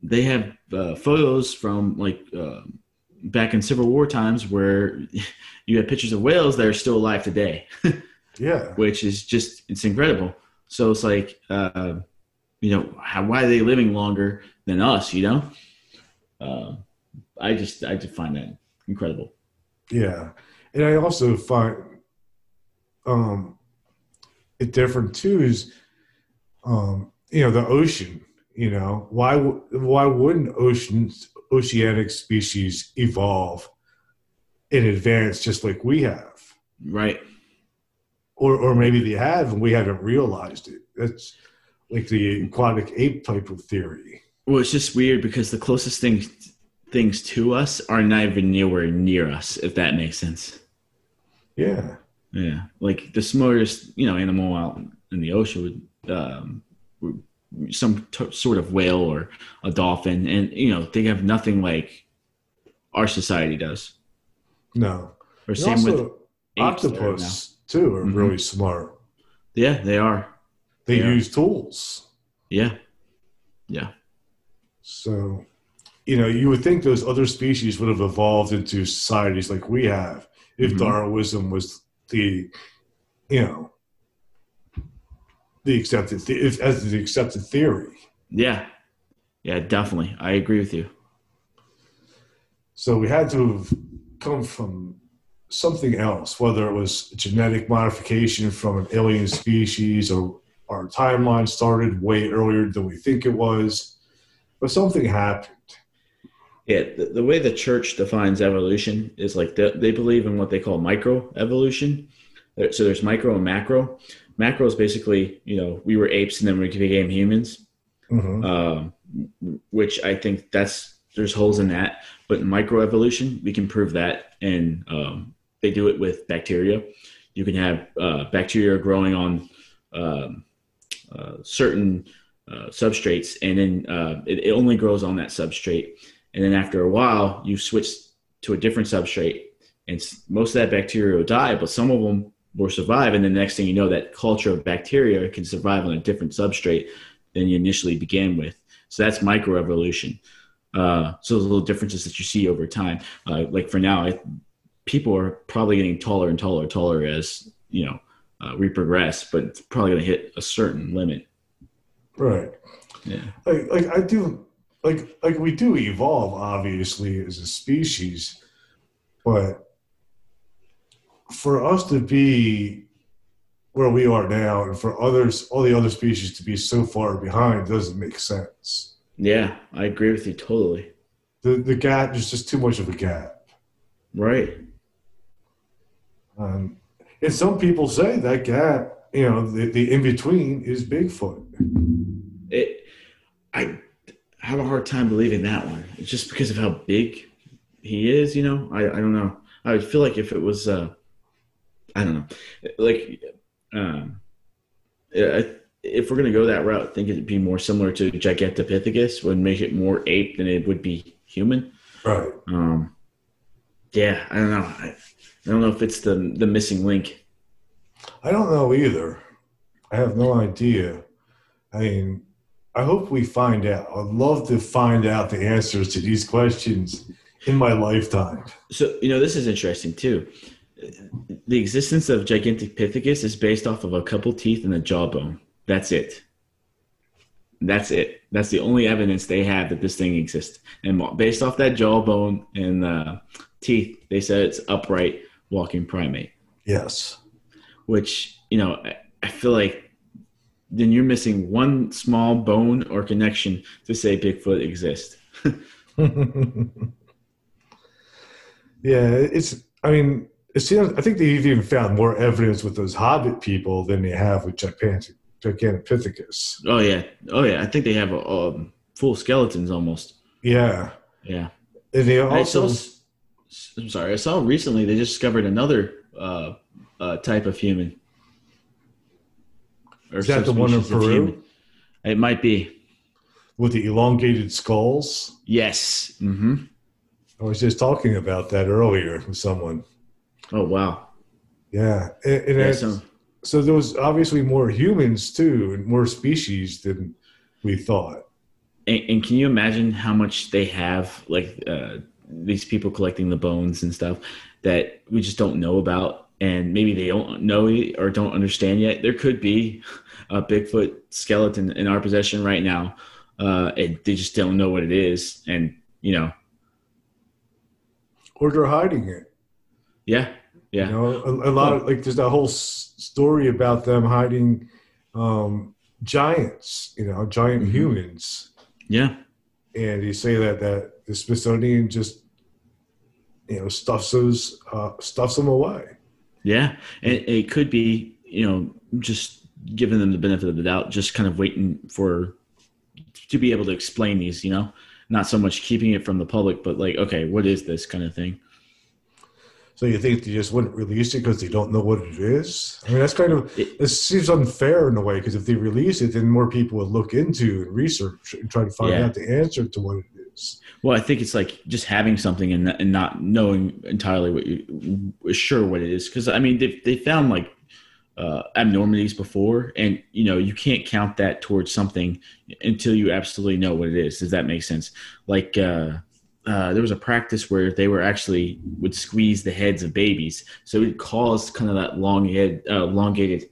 they have uh, photos from like uh, back in Civil War times where you have pictures of whales that are still alive today. yeah, which is just it's incredible. So it's like, uh, you know, how, why are they living longer than us? You know, uh, I just I just find that incredible. Yeah, and I also find um, it different too. Is um, you know the ocean you know, why why wouldn't oceans oceanic species evolve in advance just like we have? Right. Or or maybe they have and we haven't realized it. That's like the aquatic ape type of theory. Well, it's just weird because the closest things things to us are not even nowhere near us, if that makes sense. Yeah. Yeah. Like the smallest, you know, animal out in the ocean would um, some t- sort of whale or a dolphin, and you know they have nothing like our society does. No. Or And same with octopus too are Mhm. really smart. Yeah, they are. They Yeah. use tools. Yeah, yeah, So, you know, you would think those other species would have evolved into societies like we have if Mhm. Darwinism was the, you know, the accepted the, if, as the accepted theory. yeah, yeah. Definitely, I agree with you. So we had to have come from something else, whether it was genetic modification from an alien species or our timeline started way earlier than we think it was, but something happened. Yeah, the, the way the church defines evolution is like they, they believe in what they call micro evolution. So there's micro and macro. Macro is basically, you know, we were apes and then we became humans, Mhm. um, which I think that's there's holes in that. But microevolution, we can prove that, and um, they do it with bacteria. You can have uh, bacteria growing on um, uh, certain uh, substrates, and then uh, it, it only grows on that substrate. And then after a while, you switch to a different substrate, and most of that bacteria will die, but some of them will survive. And then the next thing you know, that culture of bacteria can survive on a different substrate than you initially began with. So that's microevolution. Uh, so those little differences that you see over time. Uh, like for now, I, people are probably getting taller and taller, and taller as you know uh, we progress, but it's probably going to hit a certain limit. Right. Yeah. Like, like I do, like, like we do evolve, obviously, as a species, but for us to be where we are now, and for others, all the other species to be so far behind, doesn't make sense. Yeah, I agree with you totally. The the gap is just too much of a gap. Right. Um, and some people say that gap, you know, the, the in between is Bigfoot. It. I have a hard time believing that one. It's just because of how big he is. You know, I I don't know. I would feel like if it was, uh, I don't know, like, um, if we're gonna go that route, I think it'd be more similar to Gigantopithecus. Would make it more ape than it would be human. Right. Um, yeah, I don't know. I, I don't know if it's the the missing link. I don't know either. I have no idea. I mean, I hope we find out. I'd love to find out the answers to these questions in my lifetime. So you know, this is interesting too. The existence of Gigantopithecus is based off of a couple teeth and a jawbone. That's it. That's it. That's the only evidence they have that this thing exists. And based off that jawbone and uh, teeth, they said it's upright walking primate. Yes. Which you know, I, I feel like then you're missing one small bone or connection to say Bigfoot exists. yeah, it's. I mean, it seems. I think they've even found more evidence with those Hobbit people than they have with Gigantic, Gigantopithecus. Oh yeah, oh yeah. I think they have um, full skeletons almost. Yeah, Yeah. and they saw. also. s- I'm sorry. I saw recently they just discovered another uh, uh, type of human. Or Is that the one in Peru? It might be. with the elongated skulls. Yes. hmm I was just talking about that earlier with someone. Oh wow. Yeah, and, and Yeah, it's- so, so there was obviously more humans too, and more species than we thought. and, and can you imagine how much they have, like uh, these people collecting the bones and stuff that we just don't know about, and maybe they don't know or don't understand yet. There could be a Bigfoot skeleton in our possession right now, uh, and they just don't know what it is, and you know, Or they're hiding it. Yeah, yeah, You know, a, a lot of like there's that whole s- story about them hiding um, giants. You know, giant Mhm. humans, yeah, and you say that that the Smithsonian just you know stuffs those uh, stuffs them away. yeah, and it could be, you know, just giving them the benefit of the doubt, just kind of waiting for to be able to explain these, you know, not so much keeping it from the public, but like, okay, what is this kind of thing? So you think they just wouldn't release it because they don't know what it is? I mean, that's kind of it seems unfair in a way because if they release it, then more people would look into and research and try to find yeah. out the answer to what it is. Well, I think it's like just having something and, and not knowing entirely what you sure what it is. Because I mean, they they found like uh, abnormalities before, and you know you can't count that towards something until you absolutely know what it is. Does that make sense? Like. Uh, uh, there was a practice where they were actually would squeeze the heads of babies, so it caused kind of that long head, uh, elongated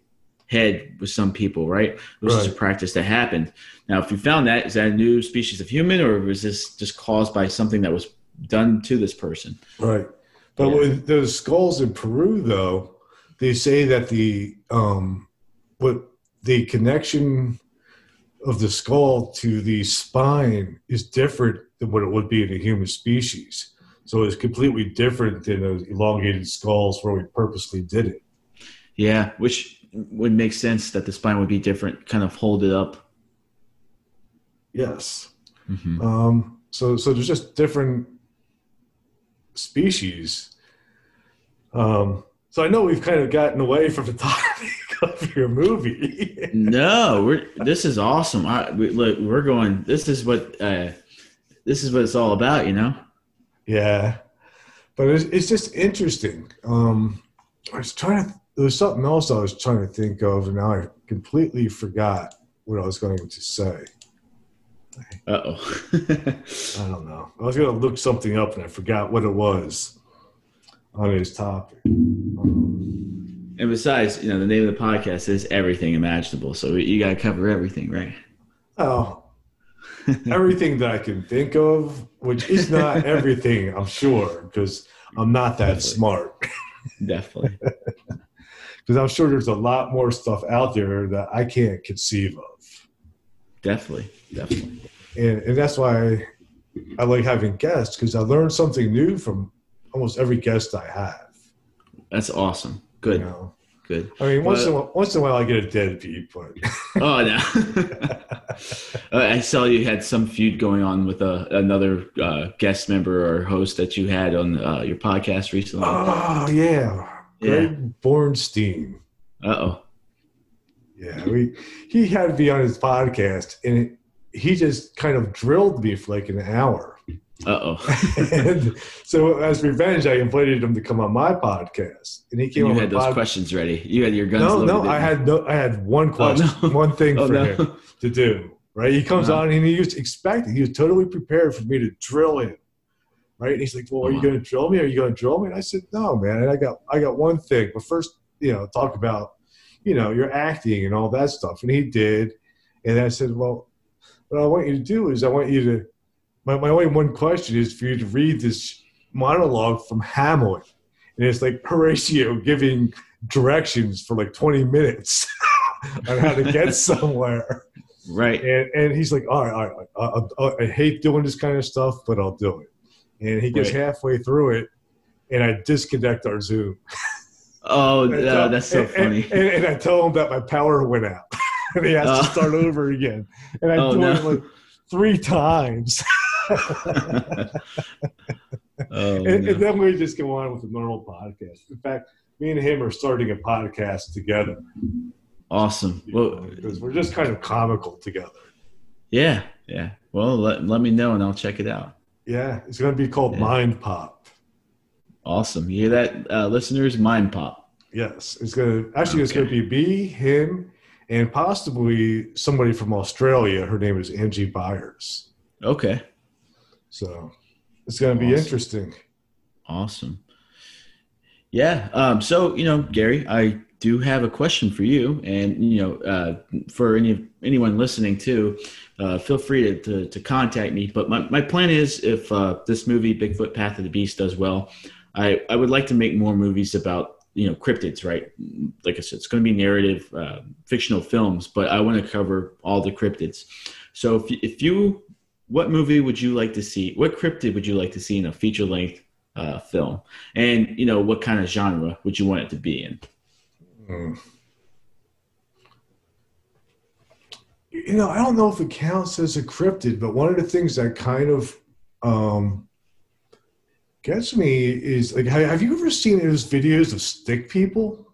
head with some people, right? It was right. just a practice that happened. Now, if you found that, is that a new species of human, or was this just caused by something that was done to this person? Right. But yeah. with those skulls in Peru, though, they say that the um, what the connection of the skull to the spine is different than what it would be in a human species. So it's completely different than those elongated skulls where we purposely did it. Yeah, which would make sense that the spine would be different, kind of hold it up. Yes. Mm-hmm. Um, so so there's just different species. Um, so I know we've kind of gotten away from the topic of your movie. no, we're this is awesome. I, we, look, we're going. This is what uh, this is what it's all about, you know. Yeah, but it's, it's just interesting. Um, I was trying to. There was something else I was trying to think of, and now I completely forgot what I was going to say. Uh oh. I don't know. I was going to look something up, and I forgot what it was on his topic. Um, and besides, you know, the name of the podcast is Everything Imaginable, so you got to cover everything, right? Oh, everything that I can think of, which is not everything, I'm sure, because I'm not that Definitely. smart. Definitely. Because I'm sure there's a lot more stuff out there that I can't conceive of. Definitely. Definitely. And, and that's why I like having guests because I learn something new from almost every guest I have. That's awesome. Good. You know? Good. I mean, once in a while, once in a while, I get a deadbeat, but oh no. Uh, I saw you had some feud going on with uh, another uh, guest member or host that you had on uh, your podcast recently. Oh yeah, Greg yeah. Bornstein. Uh oh. Yeah, we he had to be on his podcast, and it, he just kind of drilled me for like an hour uh oh. so as revenge, I invited him to come on my podcast, and he came. You had those pod- questions ready. You had your guns. No, loaded, no, I had no. I had one question, oh, no. one thing oh, for no. him to do. Right, he comes uh-huh. on and he was expecting. He was totally prepared for me to drill him. Right, and he's like, "Well, are you uh-huh. going to drill me? Are you going to drill me?" And I said, "No, man. And I got, I got one thing. But first, you know, talk about, you know, your acting and all that stuff." And he did. And I said, "Well, what I want you to do is I want you to." My, my only one question is for you to read this monologue from Hamlet. And it's like Horatio giving directions for like 20 minutes on how to get somewhere. Right. And, and he's like, all right, all right, I, I, I hate doing this kind of stuff, but I'll do it. And he gets right. halfway through it, and I disconnect our Zoom. Oh, no, that's so and, funny. And, and, and, I tell him that my power went out, and he has to oh. start over again. And I oh, do no. it like three times. Oh, and, no. and, then we just go on with the normal podcast. In fact, me and him are starting a podcast together. Awesome. Well, because we're just kind of comical together. Yeah, yeah. Well, let, let me know and I'll check it out. Yeah, it's going to be called yeah. Mind Pop. Awesome. You hear that, uh, listeners? Mind Pop. Yes, it's going to actually okay. it's going to be me, him, and possibly somebody from Australia. Her name is Angie Byers. Okay. So it's going to be awesome. interesting. Awesome. Yeah. Um, so, you know, Gary, I do have a question for you. And, you know, uh, for any anyone listening too, uh, feel free to, to, to, contact me. But my, my plan is if uh, this movie, Bigfoot Path of the Beast, does well, I, I would like to make more movies about, you know, cryptids, right? Like I said, it's going to be narrative, uh, fictional films, but I want to cover all the cryptids. So if, if you what movie would you like to see? What cryptid would you like to see in a feature length uh, film? And you know, what kind of genre would you want it to be in? Mm. You know, I don't know if it counts as a cryptid, but one of the things that kind of um, gets me is like, have you ever seen those videos of stick people?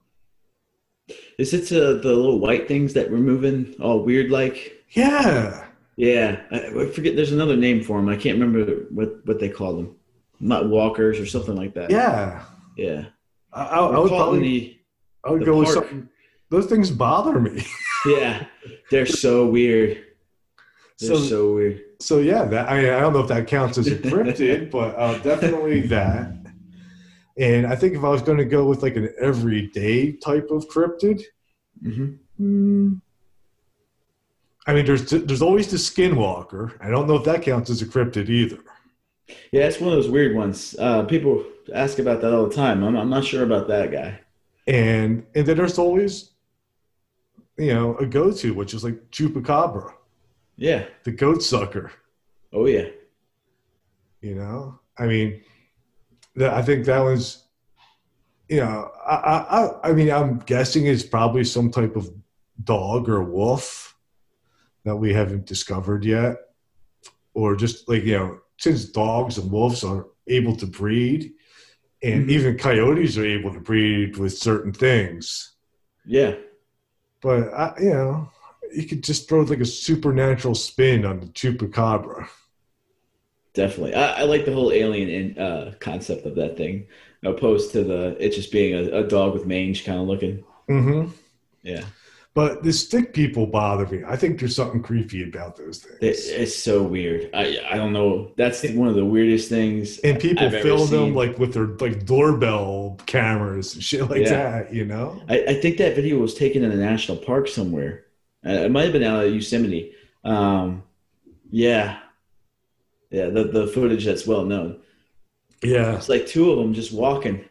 Is it uh, the little white things that we're moving all weird like? Yeah. Yeah, I, I forget. There's another name for them. I can't remember what what they call them. Not walkers or something like that. Yeah. Yeah. I, I, I would probably. The, I would go with something. Those things bother me. yeah, they're so weird. They're So- so, weird. So yeah, that I, I don't know if that counts as a cryptid, but uh, definitely that. And I think if I was going to go with like an everyday type of cryptid, hmm hmm, I mean, there's there's always the skinwalker. I don't know if that counts as a cryptid either. Yeah, it's one of those weird ones. Uh, people ask about that all the time. I'm, I'm not sure about that guy. And and then there's always, you know, a go-to, which is like chupacabra, Yeah. the goat sucker. Oh yeah. You know, I mean, that I think that was, you know, I, I- I mean, I'm guessing it's probably some type of dog or wolf that we haven't discovered yet, or just like you know, since dogs and wolves are able to breed, and Mhm. even coyotes are able to breed with certain things, Yeah. but I, you know, you could just throw like a supernatural spin on the chupacabra. Definitely. I, I like the whole alien in, uh, concept of that thing, opposed to the it just being a, a dog with mange kind of looking. Mm-hmm. Yeah. But the stick people bother me. I think there's something creepy about those things. It, it's so weird. I I don't know. That's one of the weirdest things. and people I've film them like with their like doorbell cameras and shit like Yeah. that, you know? I, I think that video was taken in a national park somewhere. Uh, it might have been out of Yosemite. Um, yeah, yeah. The the footage that's well known. Yeah. It's like two of them just walking.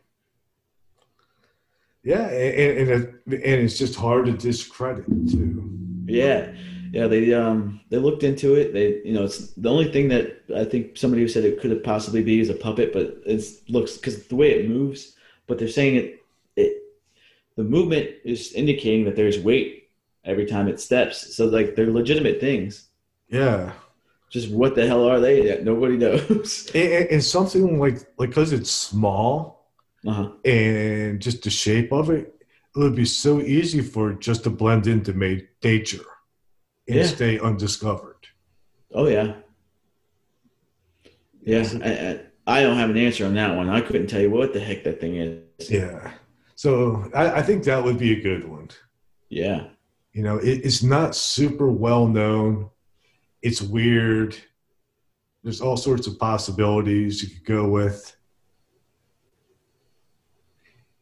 Yeah, and, and, and it's just hard to discredit too. Yeah, yeah. They um they looked into it. They you know it's the only thing that I think somebody who said it could have possibly be is a puppet, but it looks because the way it moves. But they're saying it it the movement is indicating that there's weight every time it steps. So like they're legitimate things. Yeah. Just what the hell are they? Nobody knows. And, and- something like like because it's small Uh-huh. and just the shape of it, it would be so easy for it just to blend into nature and Yeah. stay undiscovered. Oh yeah, yeah. I, I, I don't have an answer on that one. I couldn't tell you what the heck that thing is. Yeah. So I, I think that would be a good one. Yeah, You know, it, it's not super well known. It's weird. There's all sorts of possibilities you could go with.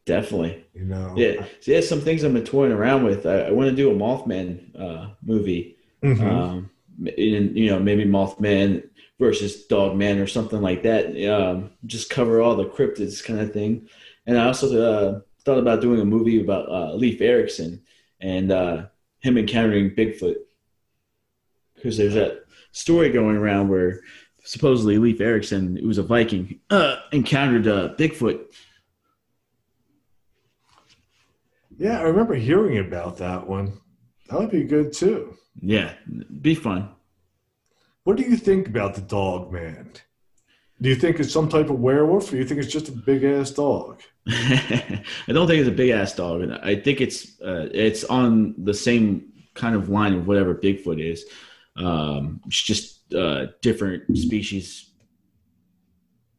Definitely. You know. Yeah, so yeah. Some things I've been toying around with. I, I want to do a Mothman uh, movie. Mhm. Um, and you know maybe Mothman versus Dogman or something like that. Um, just cover all the cryptids kind of thing. And I also uh, thought about doing a movie about uh, Leif Erikson and uh, him encountering Bigfoot because there's that story going around where supposedly Leif Erikson, who was a Viking, uh, encountered uh, Bigfoot. Yeah, I remember hearing about that one. That would be good too. Yeah, be fun. What do you think about the dog man? Do you think it's some type of werewolf or do you think it's just a big ass dog? I don't think it's a big ass dog. I think it's uh, it's on the same kind of line of whatever Bigfoot is. Um, it's just uh, different species.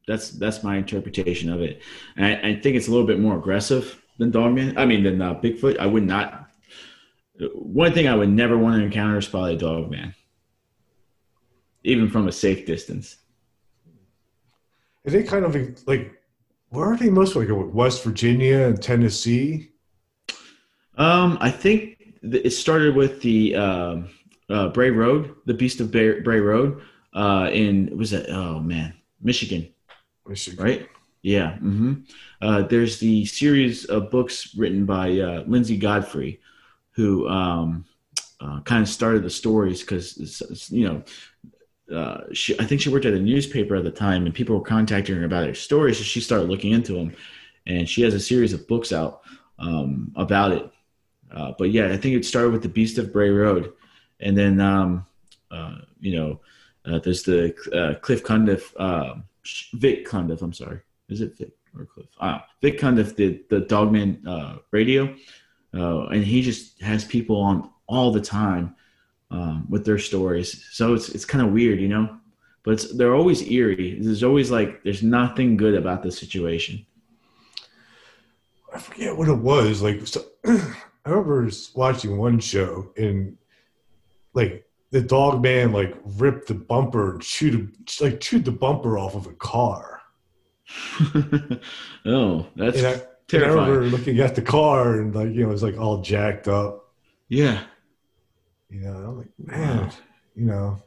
That's that's my interpretation of it. And I, I think it's a little bit more aggressive than Dogman. I mean, than uh, Bigfoot. I would not. One thing I would never want to encounter is probably a Dogman, even from a safe distance. Are they kind of like, where are they most like? West Virginia and Tennessee? Um, I think it started with the um, uh, Bray Road, the Beast of Bray, Bray Road, uh, in was it? Oh man, Michigan, Michigan. right? Yeah. hmm Uh, there's the series of books written by uh, Lindsay Godfrey, who um, uh, kind of started the stories because you know. Uh, she, I think she worked at a newspaper at the time, and people were contacting her about her stories. So she started looking into them, and she has a series of books out um, about it. Uh, but yeah, I think it started with the Beast of Bray Road, and then um, uh, you know there's the Cliff Cundiff, Vic Cundiff. I'm sorry, is it Vic or Cliff? Uh, Vic Cundiff did the Dogman uh, radio, uh, and he just has people on all the time um, with their stories. So it's it's kind of weird, you know. But they're always eerie. There's always like there's nothing good about the situation. I forget what it was. Like, so, I remember watching one show and like the dog man like ripped the bumper and chewed like chewed the bumper off of a car. oh, that's and I, terrifying. and I remember looking at the car and like you know it was like all jacked up. yeah. You know, I'm like, man, Wow. you know,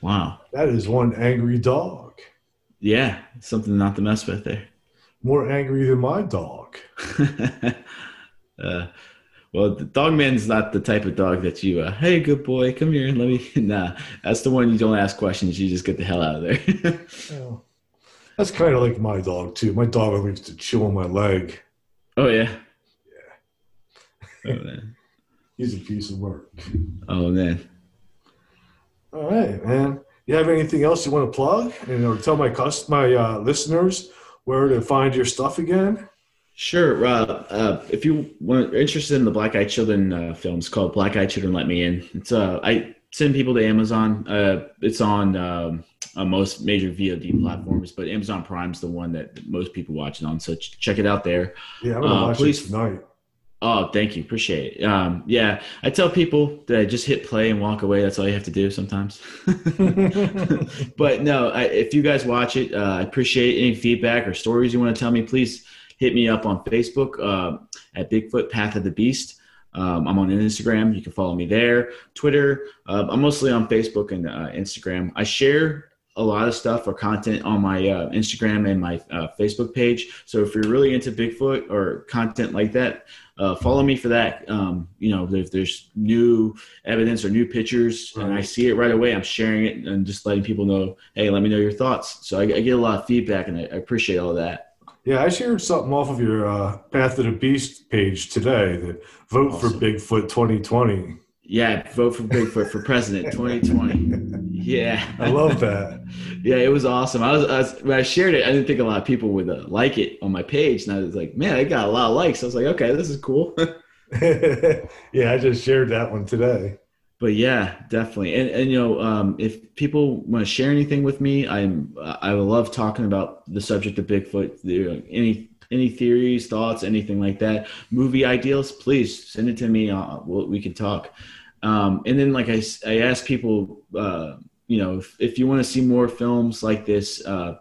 Wow. that is one angry dog. Yeah, something not to mess with there. More angry than my dog. uh, well, the dog man's not the type of dog that you, uh, hey, good boy, come here and let me. Nah, that's the one you don't ask questions. You just get the hell out of there. Yeah. That's kind of like my dog too. My dog likes to chew on my leg. oh yeah. Yeah. Oh man. He's a piece of work. Oh man. All right, man. You have anything else you want to plug and or tell my cust- my uh, listeners where to find your stuff again? Sure. Uh, uh, if you want, are interested in the Black Eyed Children uh, films called Black Eyed Children Let Me In, it's uh, I send people to Amazon. Uh, it's on um, on most major VOD platforms, but Amazon Prime's the one that most people watch it on. So ch- check it out there. Yeah, I'm gonna Uh, watch please- it tonight. Oh, thank you. Appreciate it. Um, yeah, I tell people that I just hit play and walk away. That's all you have to do sometimes. but no, I, if you guys watch it, uh, I appreciate any feedback or stories you want to tell me. Please hit me up on Facebook uh, at Bigfoot Path of the Beast. Um, I'm on Instagram. You can follow me there. Twitter. Uh, I'm mostly on Facebook and uh, Instagram. I share a lot of stuff or content on my uh, Instagram and my uh, Facebook page. So if you're really into Bigfoot or content like that, uh, follow me for that. Um, you know, if there's new evidence or new pictures and I see it right away, I'm sharing it and just letting people know, hey, let me know your thoughts. So I, I get a lot of feedback and I, I appreciate all that. Yeah, I shared something off of your uh, Path of the Beast page today. That vote for Bigfoot 2020. Yeah, vote for Bigfoot for president 2020. Yeah, I love that. yeah, it was awesome. I was, I was when I shared it, I didn't think a lot of people would uh, like it on my page, and I was like, man, I got a lot of likes. I was like, okay, this is cool. yeah, I just shared that one today. But yeah, definitely. And and you know, um, if people want to share anything with me, I'm I love talking about the subject of Bigfoot. You know, any any theories, thoughts, anything like that, movie ideals, please send it to me. Uh, we'll, we can talk. Um, and then, like I, I asked people, uh, you know, if, if you want to see more films like this, uh,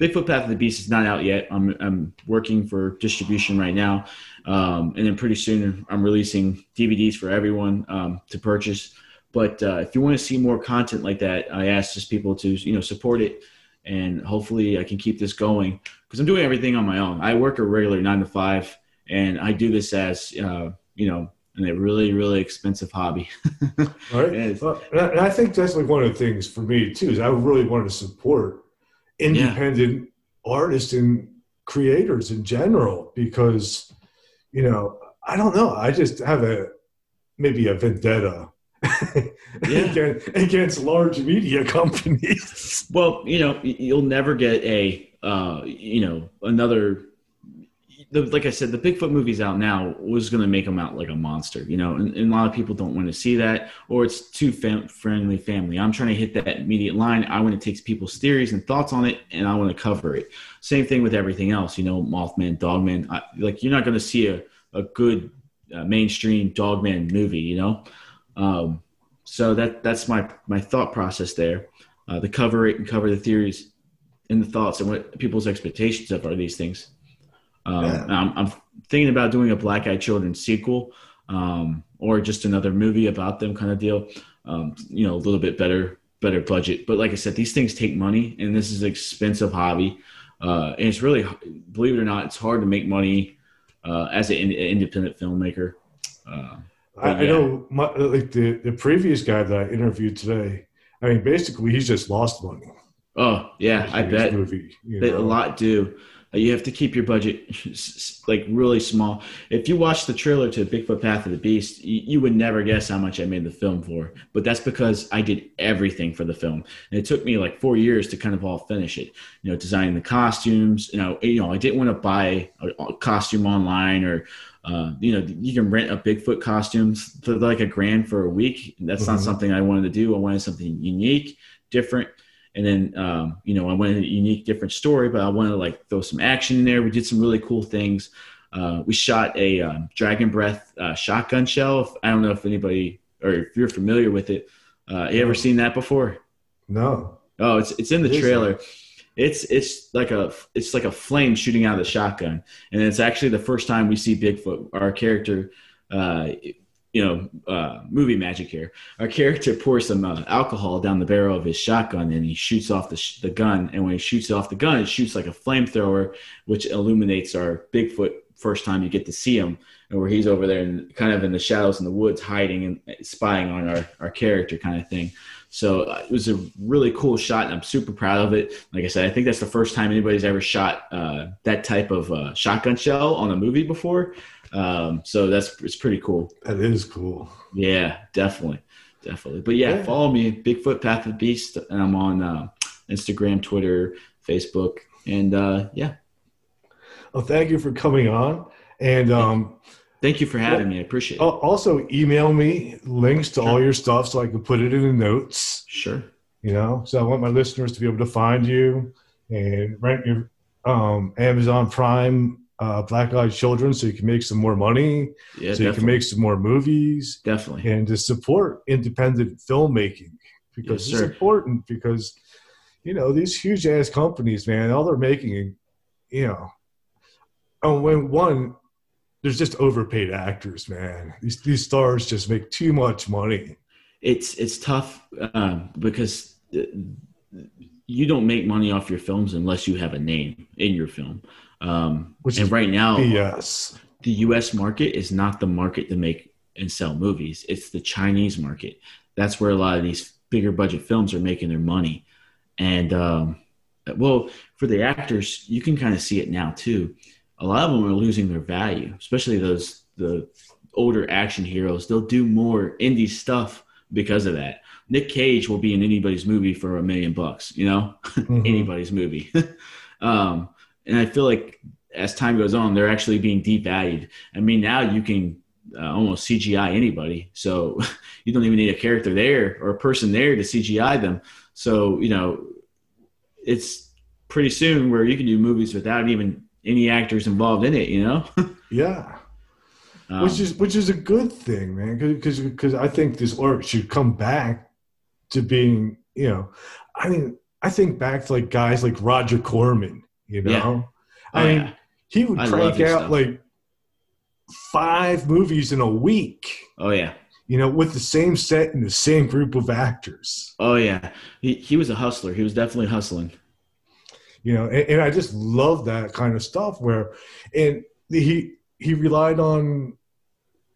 Bigfoot Path of the Beast is not out yet. I'm, I'm working for distribution right now. Um, and then pretty soon I'm releasing DVDs for everyone um, to purchase. But uh, if you want to see more content like that, I ask just people to, you know, support it. And hopefully I can keep this going because I'm doing everything on my own. I work a regular nine to five and I do this as, uh, you know, a really, really expensive hobby. Right. Well, and I- think that's like one of the things for me too is I really wanted to support independent artists and creators in general because you know I don't know I just have a maybe a vendetta Yeah. against, against large media companies. Well, you know, you'll never get a, uh, you know, another. The, like I said, the Bigfoot movie's out now was going to make him out like a monster, you know, and, and a lot of people don't want to see that, or it's too fam- friendly family. I'm trying to hit that immediate line. I want to take people's theories and thoughts on it, and I want to cover it. Same thing with everything else, you know, Mothman, Dogman. I, like you're not going to see a a good uh, mainstream Dogman movie, you know. Um, so that that's my my thought process there uh, to cover it and cover the theories and the thoughts and what people's expectations of are these things. Um, Yeah. I'm, I'm thinking about doing a Black Eyed Children sequel um, or just another movie about them kind of deal. Um, you know, a little bit better better budget. But like I said, these things take money, and this is an expensive hobby. Uh, and it's really, believe it or not, it's hard to make money uh, as an independent filmmaker. Uh, I, I yeah. know my, like the the previous guy that I interviewed today. I mean, basically, he's just lost money. oh yeah, I bet. movie. A lot do. You have to keep your budget like really small. If you watch the trailer to Bigfoot Path of the Beast, you, would never guess how much I made the film for. But that's because I did everything for the film, and it took me like four years to kind of all finish it. You know, designing the costumes. You know, you know, I didn't want to buy a, costume online or. Uh, you know, you can rent a Bigfoot costumes for like a grand for a week. That's mm-hmm. not something I wanted to do. I wanted something unique, different and then, um, you know, I wanted a unique, different story, but I wanted to like throw some action in there. We did some really cool things. Uh, we shot a um, Dragon Breath uh, shotgun shell. I don't know if anybody or if you're familiar with it. Uh, you ever seen that before? No. Oh, it's it's in the trailer. It's it's like a it's like a flame shooting out of the shotgun, and it's actually the first time we see Bigfoot. Our character uh, you know, uh, movie magic here. Our character pours some uh, alcohol down the barrel of his shotgun and he shoots off the, sh- the gun. And when he shoots off the gun, it shoots like a flamethrower, which illuminates our Bigfoot first time you get to see him. And where he's over there and kind of in the shadows in the woods, hiding and spying on our, our character kind of thing. So uh, it was a really cool shot, and I'm super proud of it. Like I said, I think that's the first time anybody's ever shot uh, that type of uh, shotgun shell on a movie before. Um, so that's it's pretty cool. That is cool. Yeah, definitely, definitely. But yeah, yeah. follow me, Bigfoot Path of the Beast, and I'm on uh, Instagram, Twitter, Facebook, and uh, yeah. Well, thank you for coming on, and um, thank you for having well, me. I appreciate it. Also, email me links to sure. all your stuff so I can put it in the notes. Sure. You know, so I want my listeners to be able to find you and rent your um, Amazon Prime uh, Black Eyed Children so you can make some more money, yeah, so definitely. you can make some more movies, definitely, and to support independent filmmaking because yes, it's important because you know these huge ass companies, man, all they're making, you know, oh, when one there's just overpaid actors, man. These these stars just make too much money. It's it's tough um, because you don't make money off your films unless you have a name in your film. Um, Which and right now, yes, the U.S. market is not the market to make and sell movies. It's the Chinese market. That's where a lot of these bigger budget films are making their money. And um, well, for the actors, you can kind of see it now too. A lot of them are losing their value, especially those the older action heroes. They'll do more indie stuff because of that. Nick Cage will be in anybody's movie for a million bucks, you know, mm-hmm. anybody's movie. um, and I feel like as time goes on, they're actually being devalued. I mean, now you can uh, almost CGI anybody, so you don't even need a character there or a person there to CGI them. So you know, it's pretty soon where you can do movies without even any actors involved in it. You know? yeah. Um, which is which is a good thing, man. Because because I think this art should come back to being, you know, I mean, I think back to like guys like Roger Corman you know, yeah. I oh, mean, yeah. he would I crank out stuff. like five movies in a week. Oh yeah. You know, with the same set and the same group of actors. Oh yeah, he he was a hustler. He was definitely hustling. You know, and, and I just love that kind of stuff where, and he he relied on,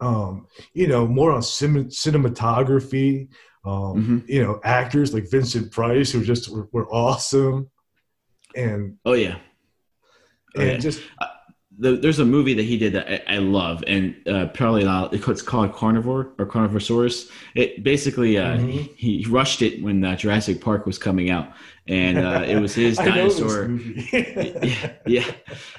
um, you know, more on sim- cinematography. Um, mm-hmm. You know, actors like Vincent Price who just were, were awesome and oh yeah, oh, and yeah. just uh, the, there's a movie that he did that I, I love, and uh, probably not. It's called Carnivore or Carnivorosaurus. It basically uh, mm-hmm. he, he, rushed it when uh, Jurassic Park was coming out, and uh, it was his dinosaur. yeah, yeah,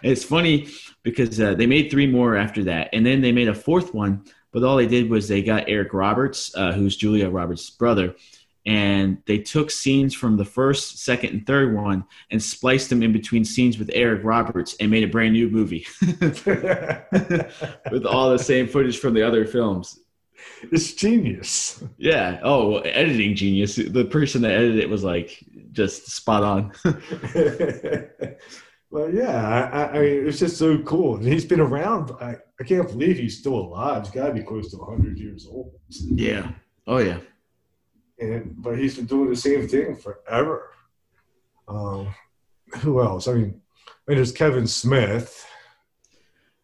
it's funny because uh, they made three more after that, and then they made a fourth one. But all they did was they got Eric Roberts, uh, who's Julia Roberts' brother, and they took scenes from the first, second, and third one and spliced them in between scenes with Eric Roberts and made a brand new movie with all the same footage from the other films. It's genius. Yeah. Oh, editing genius. The person that edited it was like just spot on. well, yeah. I, I, mean, it's just so cool. And he's been around. I, I can't believe he's still alive. He's got to be close to 100 years old. Yeah. Oh, yeah and but he's been doing the same thing forever. Um, who else? I mean, I mean, there's Kevin Smith.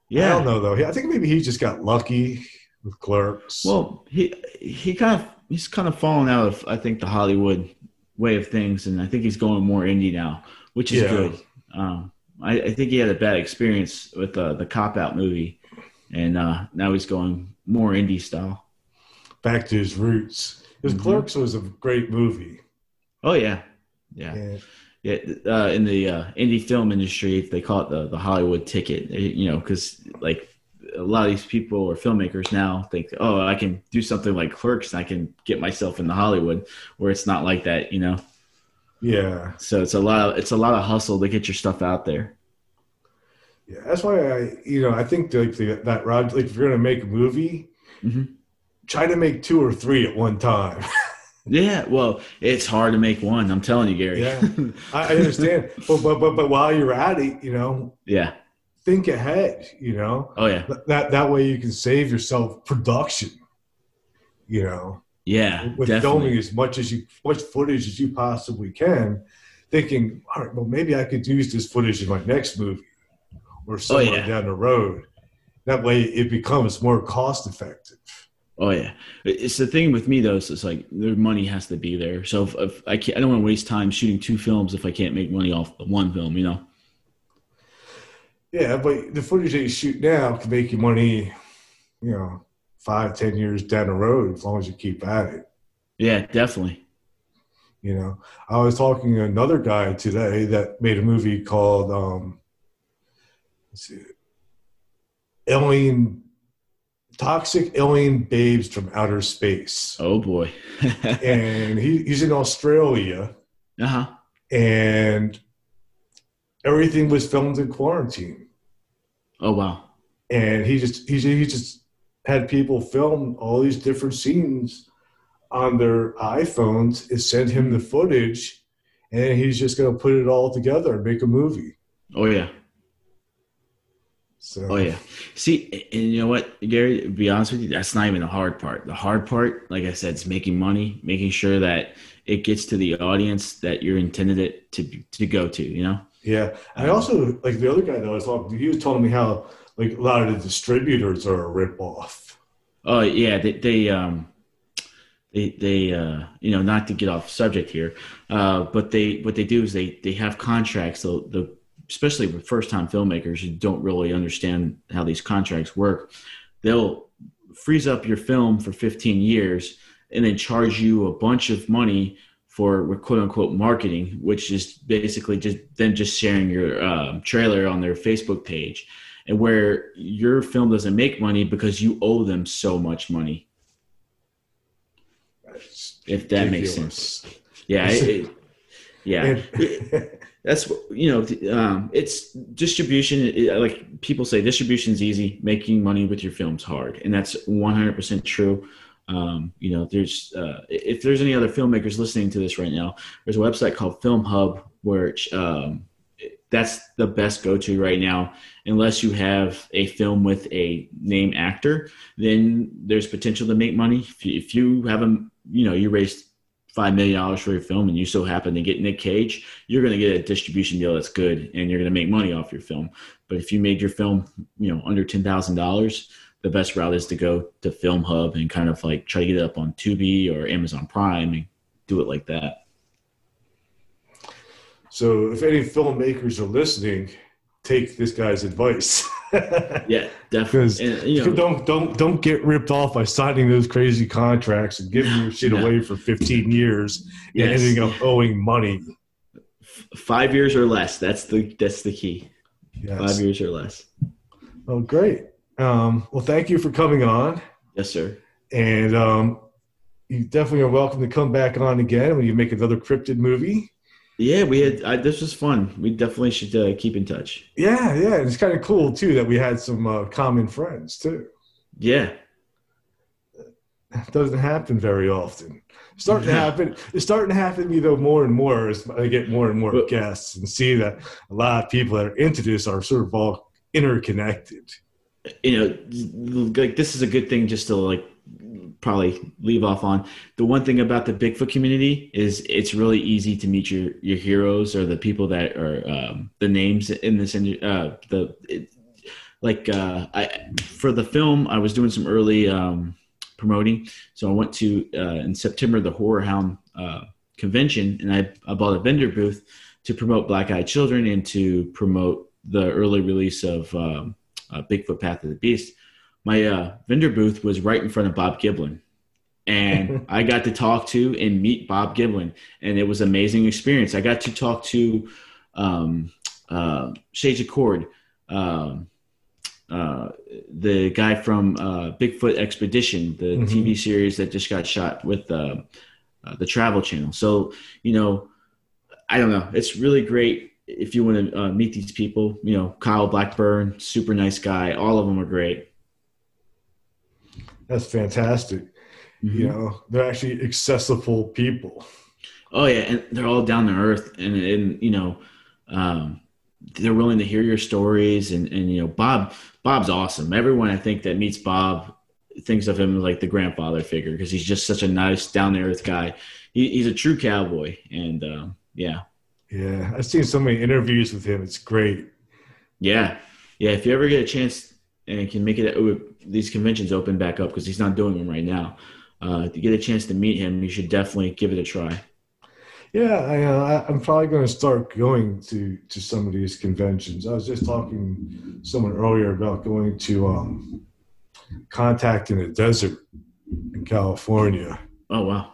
Yeah, I don't know though. I think maybe he just got lucky with Clerks. Well, he he kind of he's kind of fallen out of I think the Hollywood way of things, and I think he's going more indie now, which is yeah. good. Um, I, I think he had a bad experience with uh, the cop out movie, and uh, now he's going more indie style. Back to his roots. Because Mhm. Clerks was a great movie. Oh yeah, yeah, And yeah. Uh, in the uh, indie film industry, they call it the the Hollywood ticket. eh, You know, because like a lot of these people or filmmakers now think, oh, I can do something like Clerks, and I can get myself into Hollywood, where it's not like that. You know, yeah, so it's a lot. Of, it's a lot of hustle to get your stuff out there. yeah. That's why I, you know, I think like the, that Rod, like if you're gonna make a movie, Mhm. try to make two or three at one time. Yeah, well, it's hard to make one. I'm telling you, Gary. Yeah. I, I understand, but but but but while you're at it, you know, yeah. think ahead. You know, Oh yeah. that that way you can save yourself production. You know, Yeah. with definitely. filming as much as you much footage as you possibly can, thinking, all right, well maybe I could use this footage in my next movie or oh, somewhere Oh, yeah. down the road. That way it becomes more cost effective. Oh yeah. It's the thing with me though. Is it's like the money has to be there. So if, if I can't, I don't want to waste time shooting two films if I can't make money off the one film. You know. Yeah, but the footage that you shoot now can make you money, you know, five, ten years down the road as long as you keep at it. Yeah, definitely. You know, I was talking to another guy today that made a movie called um, let's see, Alien Toxic Alien Babes from Outer Space. Oh boy. And he, he's in Australia uh huh. and everything was filmed in quarantine. Oh wow. And he just he, he just had people film all these different scenes on their iPhones and send him the footage and he's just gonna put it all together and make a movie. Oh yeah. So Oh yeah. See, and you know what, Gary? To be honest with you, that's not even the hard part. The hard part, like I said, is making money, making sure that it gets to the audience that you're intended it to to go to. You know. Yeah, I um, also like the other guy that I was talking. to, He was telling me how like a lot of the distributors are a rip off. Oh yeah, they, they um they they uh you know not to get off subject here, uh but they what they do is they they have contracts. So the especially with first time filmmakers who don't really understand how these contracts work, they'll freeze up your film for 15 years and then charge you a bunch of money for quote unquote marketing, which is basically just them just sharing your um, trailer on their Facebook page and where your film doesn't make money because you owe them so much money. If that makes sense. Yeah. it- it- yeah. That's you know, um, it's distribution. It, like people say, distribution is easy. Making money with your film's hard, and that's 100 percent true. Um, you know, there's uh, if there's any other filmmakers listening to this right now, there's a website called Film Hub where um, that's the best go-to right now. Unless you have a film with a name actor, then there's potential to make money. If you, if you have a, you know, you raised five million dollars for your film and you so happen to get Nick Cage, you're going to get a distribution deal that's good and you're going to make money off your film. But if you made your film, you know, under ten thousand dollars, the best route is to go to Film Hub and kind of like try to get it up on Tubi or Amazon Prime and do it like that. So if any filmmakers are listening, take this guy's advice. Yeah, definitely. And, you know, don't don't don't get ripped off by signing those crazy contracts and giving your shit No. away for 15 years and ending up owing money. five years or less. That's the that's the key. Yes. Five years or less. Oh, great. Um, well, thank you for coming on. Yes, sir. And um, you definitely are welcome to come back on again when you make another cryptid movie. Yeah, we had. I, this was fun. We definitely should uh, keep in touch. Yeah, yeah. It's kind of cool, too, that we had some uh, common friends, too. Yeah. It doesn't happen very often. It's starting to happen. It's starting to happen to me, though, more and more as I get more and more But- guests and see that a lot of people that are into this are sort of all interconnected. you know, like this is a good thing just to like probably leave off on. The one thing about the Bigfoot community is it's really easy to meet your your heroes or the people that are um, the names in this uh, the it, like uh, I for the film I was doing some early um, promoting, so I went to uh, in September the Horror Hound uh, convention and I, I bought a vendor booth to promote Black Eyed Children and to promote the early release of um, uh, Bigfoot Path of the Beast, my uh, vendor booth was right in front of Bob Gimlin. And I got to talk to and meet Bob Gimlin, and it was an amazing experience. I got to talk to um, uh, Shades Accord, um, uh, the guy from uh, Bigfoot Expedition, the mm-hmm. TV series that just got shot with uh, uh, the Travel Channel. So, you know, I don't know. It's really great if you want to uh, meet these people. You know, Lyle Blackburn, super nice guy. All of them are great. That's fantastic. Mm-hmm. You know, they're actually accessible people. Oh yeah, and they're all down to earth, and and you know, um, they're willing to hear your stories, and and you know, Bob Bob's awesome. Everyone I think that meets Bob thinks of him like the grandfather figure because he's just such a nice, down to earth guy. He, he's a true cowboy, and uh, yeah, yeah. I've seen so many interviews with him. It's great. Yeah, yeah. If you ever get a chance and can make it, oh, these conventions open back up because he's not doing them right now. Uh, you get a chance to meet him, you should definitely give it a try. Yeah, I, uh, I'm probably going to start going to to some of these conventions. I was just talking to someone earlier about going to um, contact in the desert in California. Oh wow!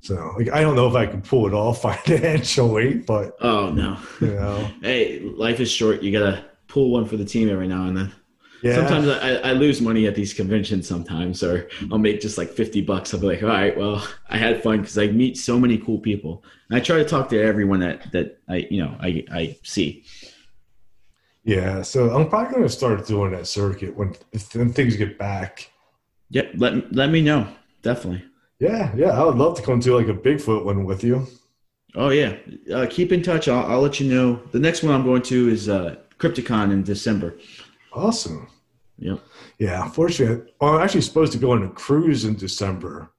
So like I don't know if I can pull it off financially, but oh no, you know, hey, life is short. You gotta pull one for the team every now and then. Yeah. Sometimes I, I lose money at these conventions sometimes, or I'll make just like 50 bucks. I'll be like, all right, well, I had fun because I meet so many cool people. And I try to talk to everyone that, that I, you know, I, I see. Yeah, so I'm probably going to start doing that circuit when, when things get back. Yeah, let let me know definitely. Yeah, yeah, I would love to come to like a Bigfoot one with you. Oh yeah, uh, keep in touch. I'll, I'll, let you know. The next one I'm going to is uh, Crypticon in December. Awesome. Yep. Yeah, unfortunately, well, I'm actually supposed to go on a cruise in December.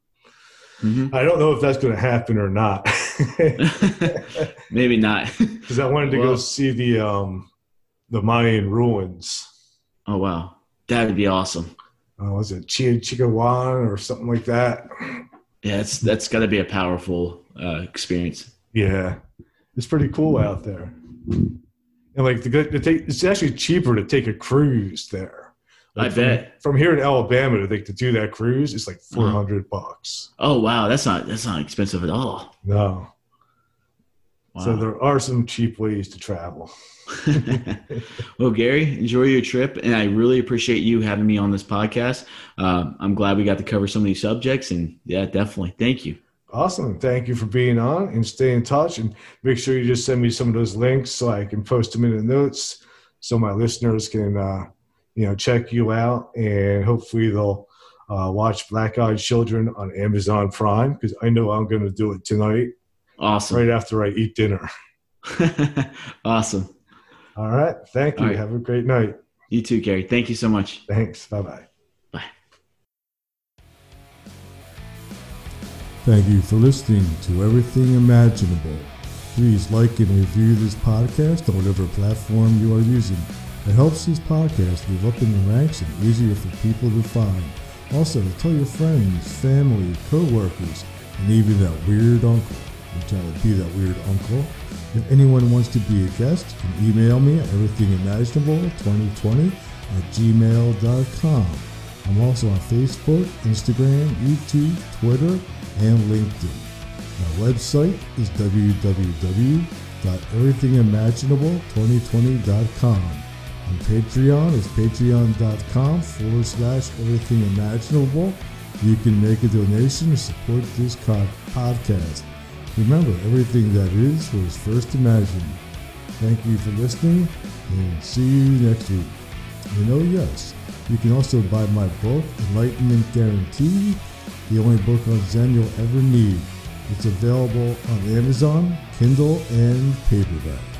Mm-hmm. I don't know if that's going to happen or not. Maybe not. Because I wanted to well, go see the um, the Mayan ruins. Oh wow, that would be awesome. Uh, was it Chichahuacan or something like that? Yeah, it's that's got to be a powerful uh, experience. Yeah, it's pretty cool out there. And like the to take, it's actually cheaper to take a cruise there. Like I from, bet from here in Alabama to think to do that cruise is like uh-huh. four hundred bucks. Oh wow, that's not that's not expensive at all. No. Wow. So there are some cheap ways to travel. well, Gary, enjoy your trip, and I really appreciate you having me on this podcast. Uh, I'm glad we got to cover some of these subjects, and yeah, definitely, thank you. Awesome. Thank you for being on and stay in touch and make sure you just send me some of those links so I can post them in the notes so my listeners can, uh, you know, check you out and hopefully they'll uh, watch Black Eyed Children on Amazon Prime because I know I'm going to do it tonight. Awesome. Right after I eat dinner. awesome. All right. Thank you. Right. Have a great night. You too, Gary. Thank you so much. Thanks. Bye bye. Bye. Thank you for listening to Everything Imaginable. Please like and review this podcast on whatever platform you are using. It helps this podcast move up in the ranks and easier for people to find. Also, tell your friends, family, co-workers, and even that weird uncle. I'm trying to be that weird uncle if anyone wants to be a guest, you can email me at everythingimaginable2020 at gmail.com. I'm also on Facebook, Instagram, YouTube, Twitter, and LinkedIn. My website is www.everythingimaginable2020.com. On Patreon is patreon.com forward slash everythingimaginable. You can make a donation to support this podcast. Remember, everything that is was first imagined. Thank you for listening and see you next week. And oh, yes, you can also buy my book, Enlightenment Guarantee, the only book on Zen you'll ever need. It's available on Amazon, Kindle, and paperback.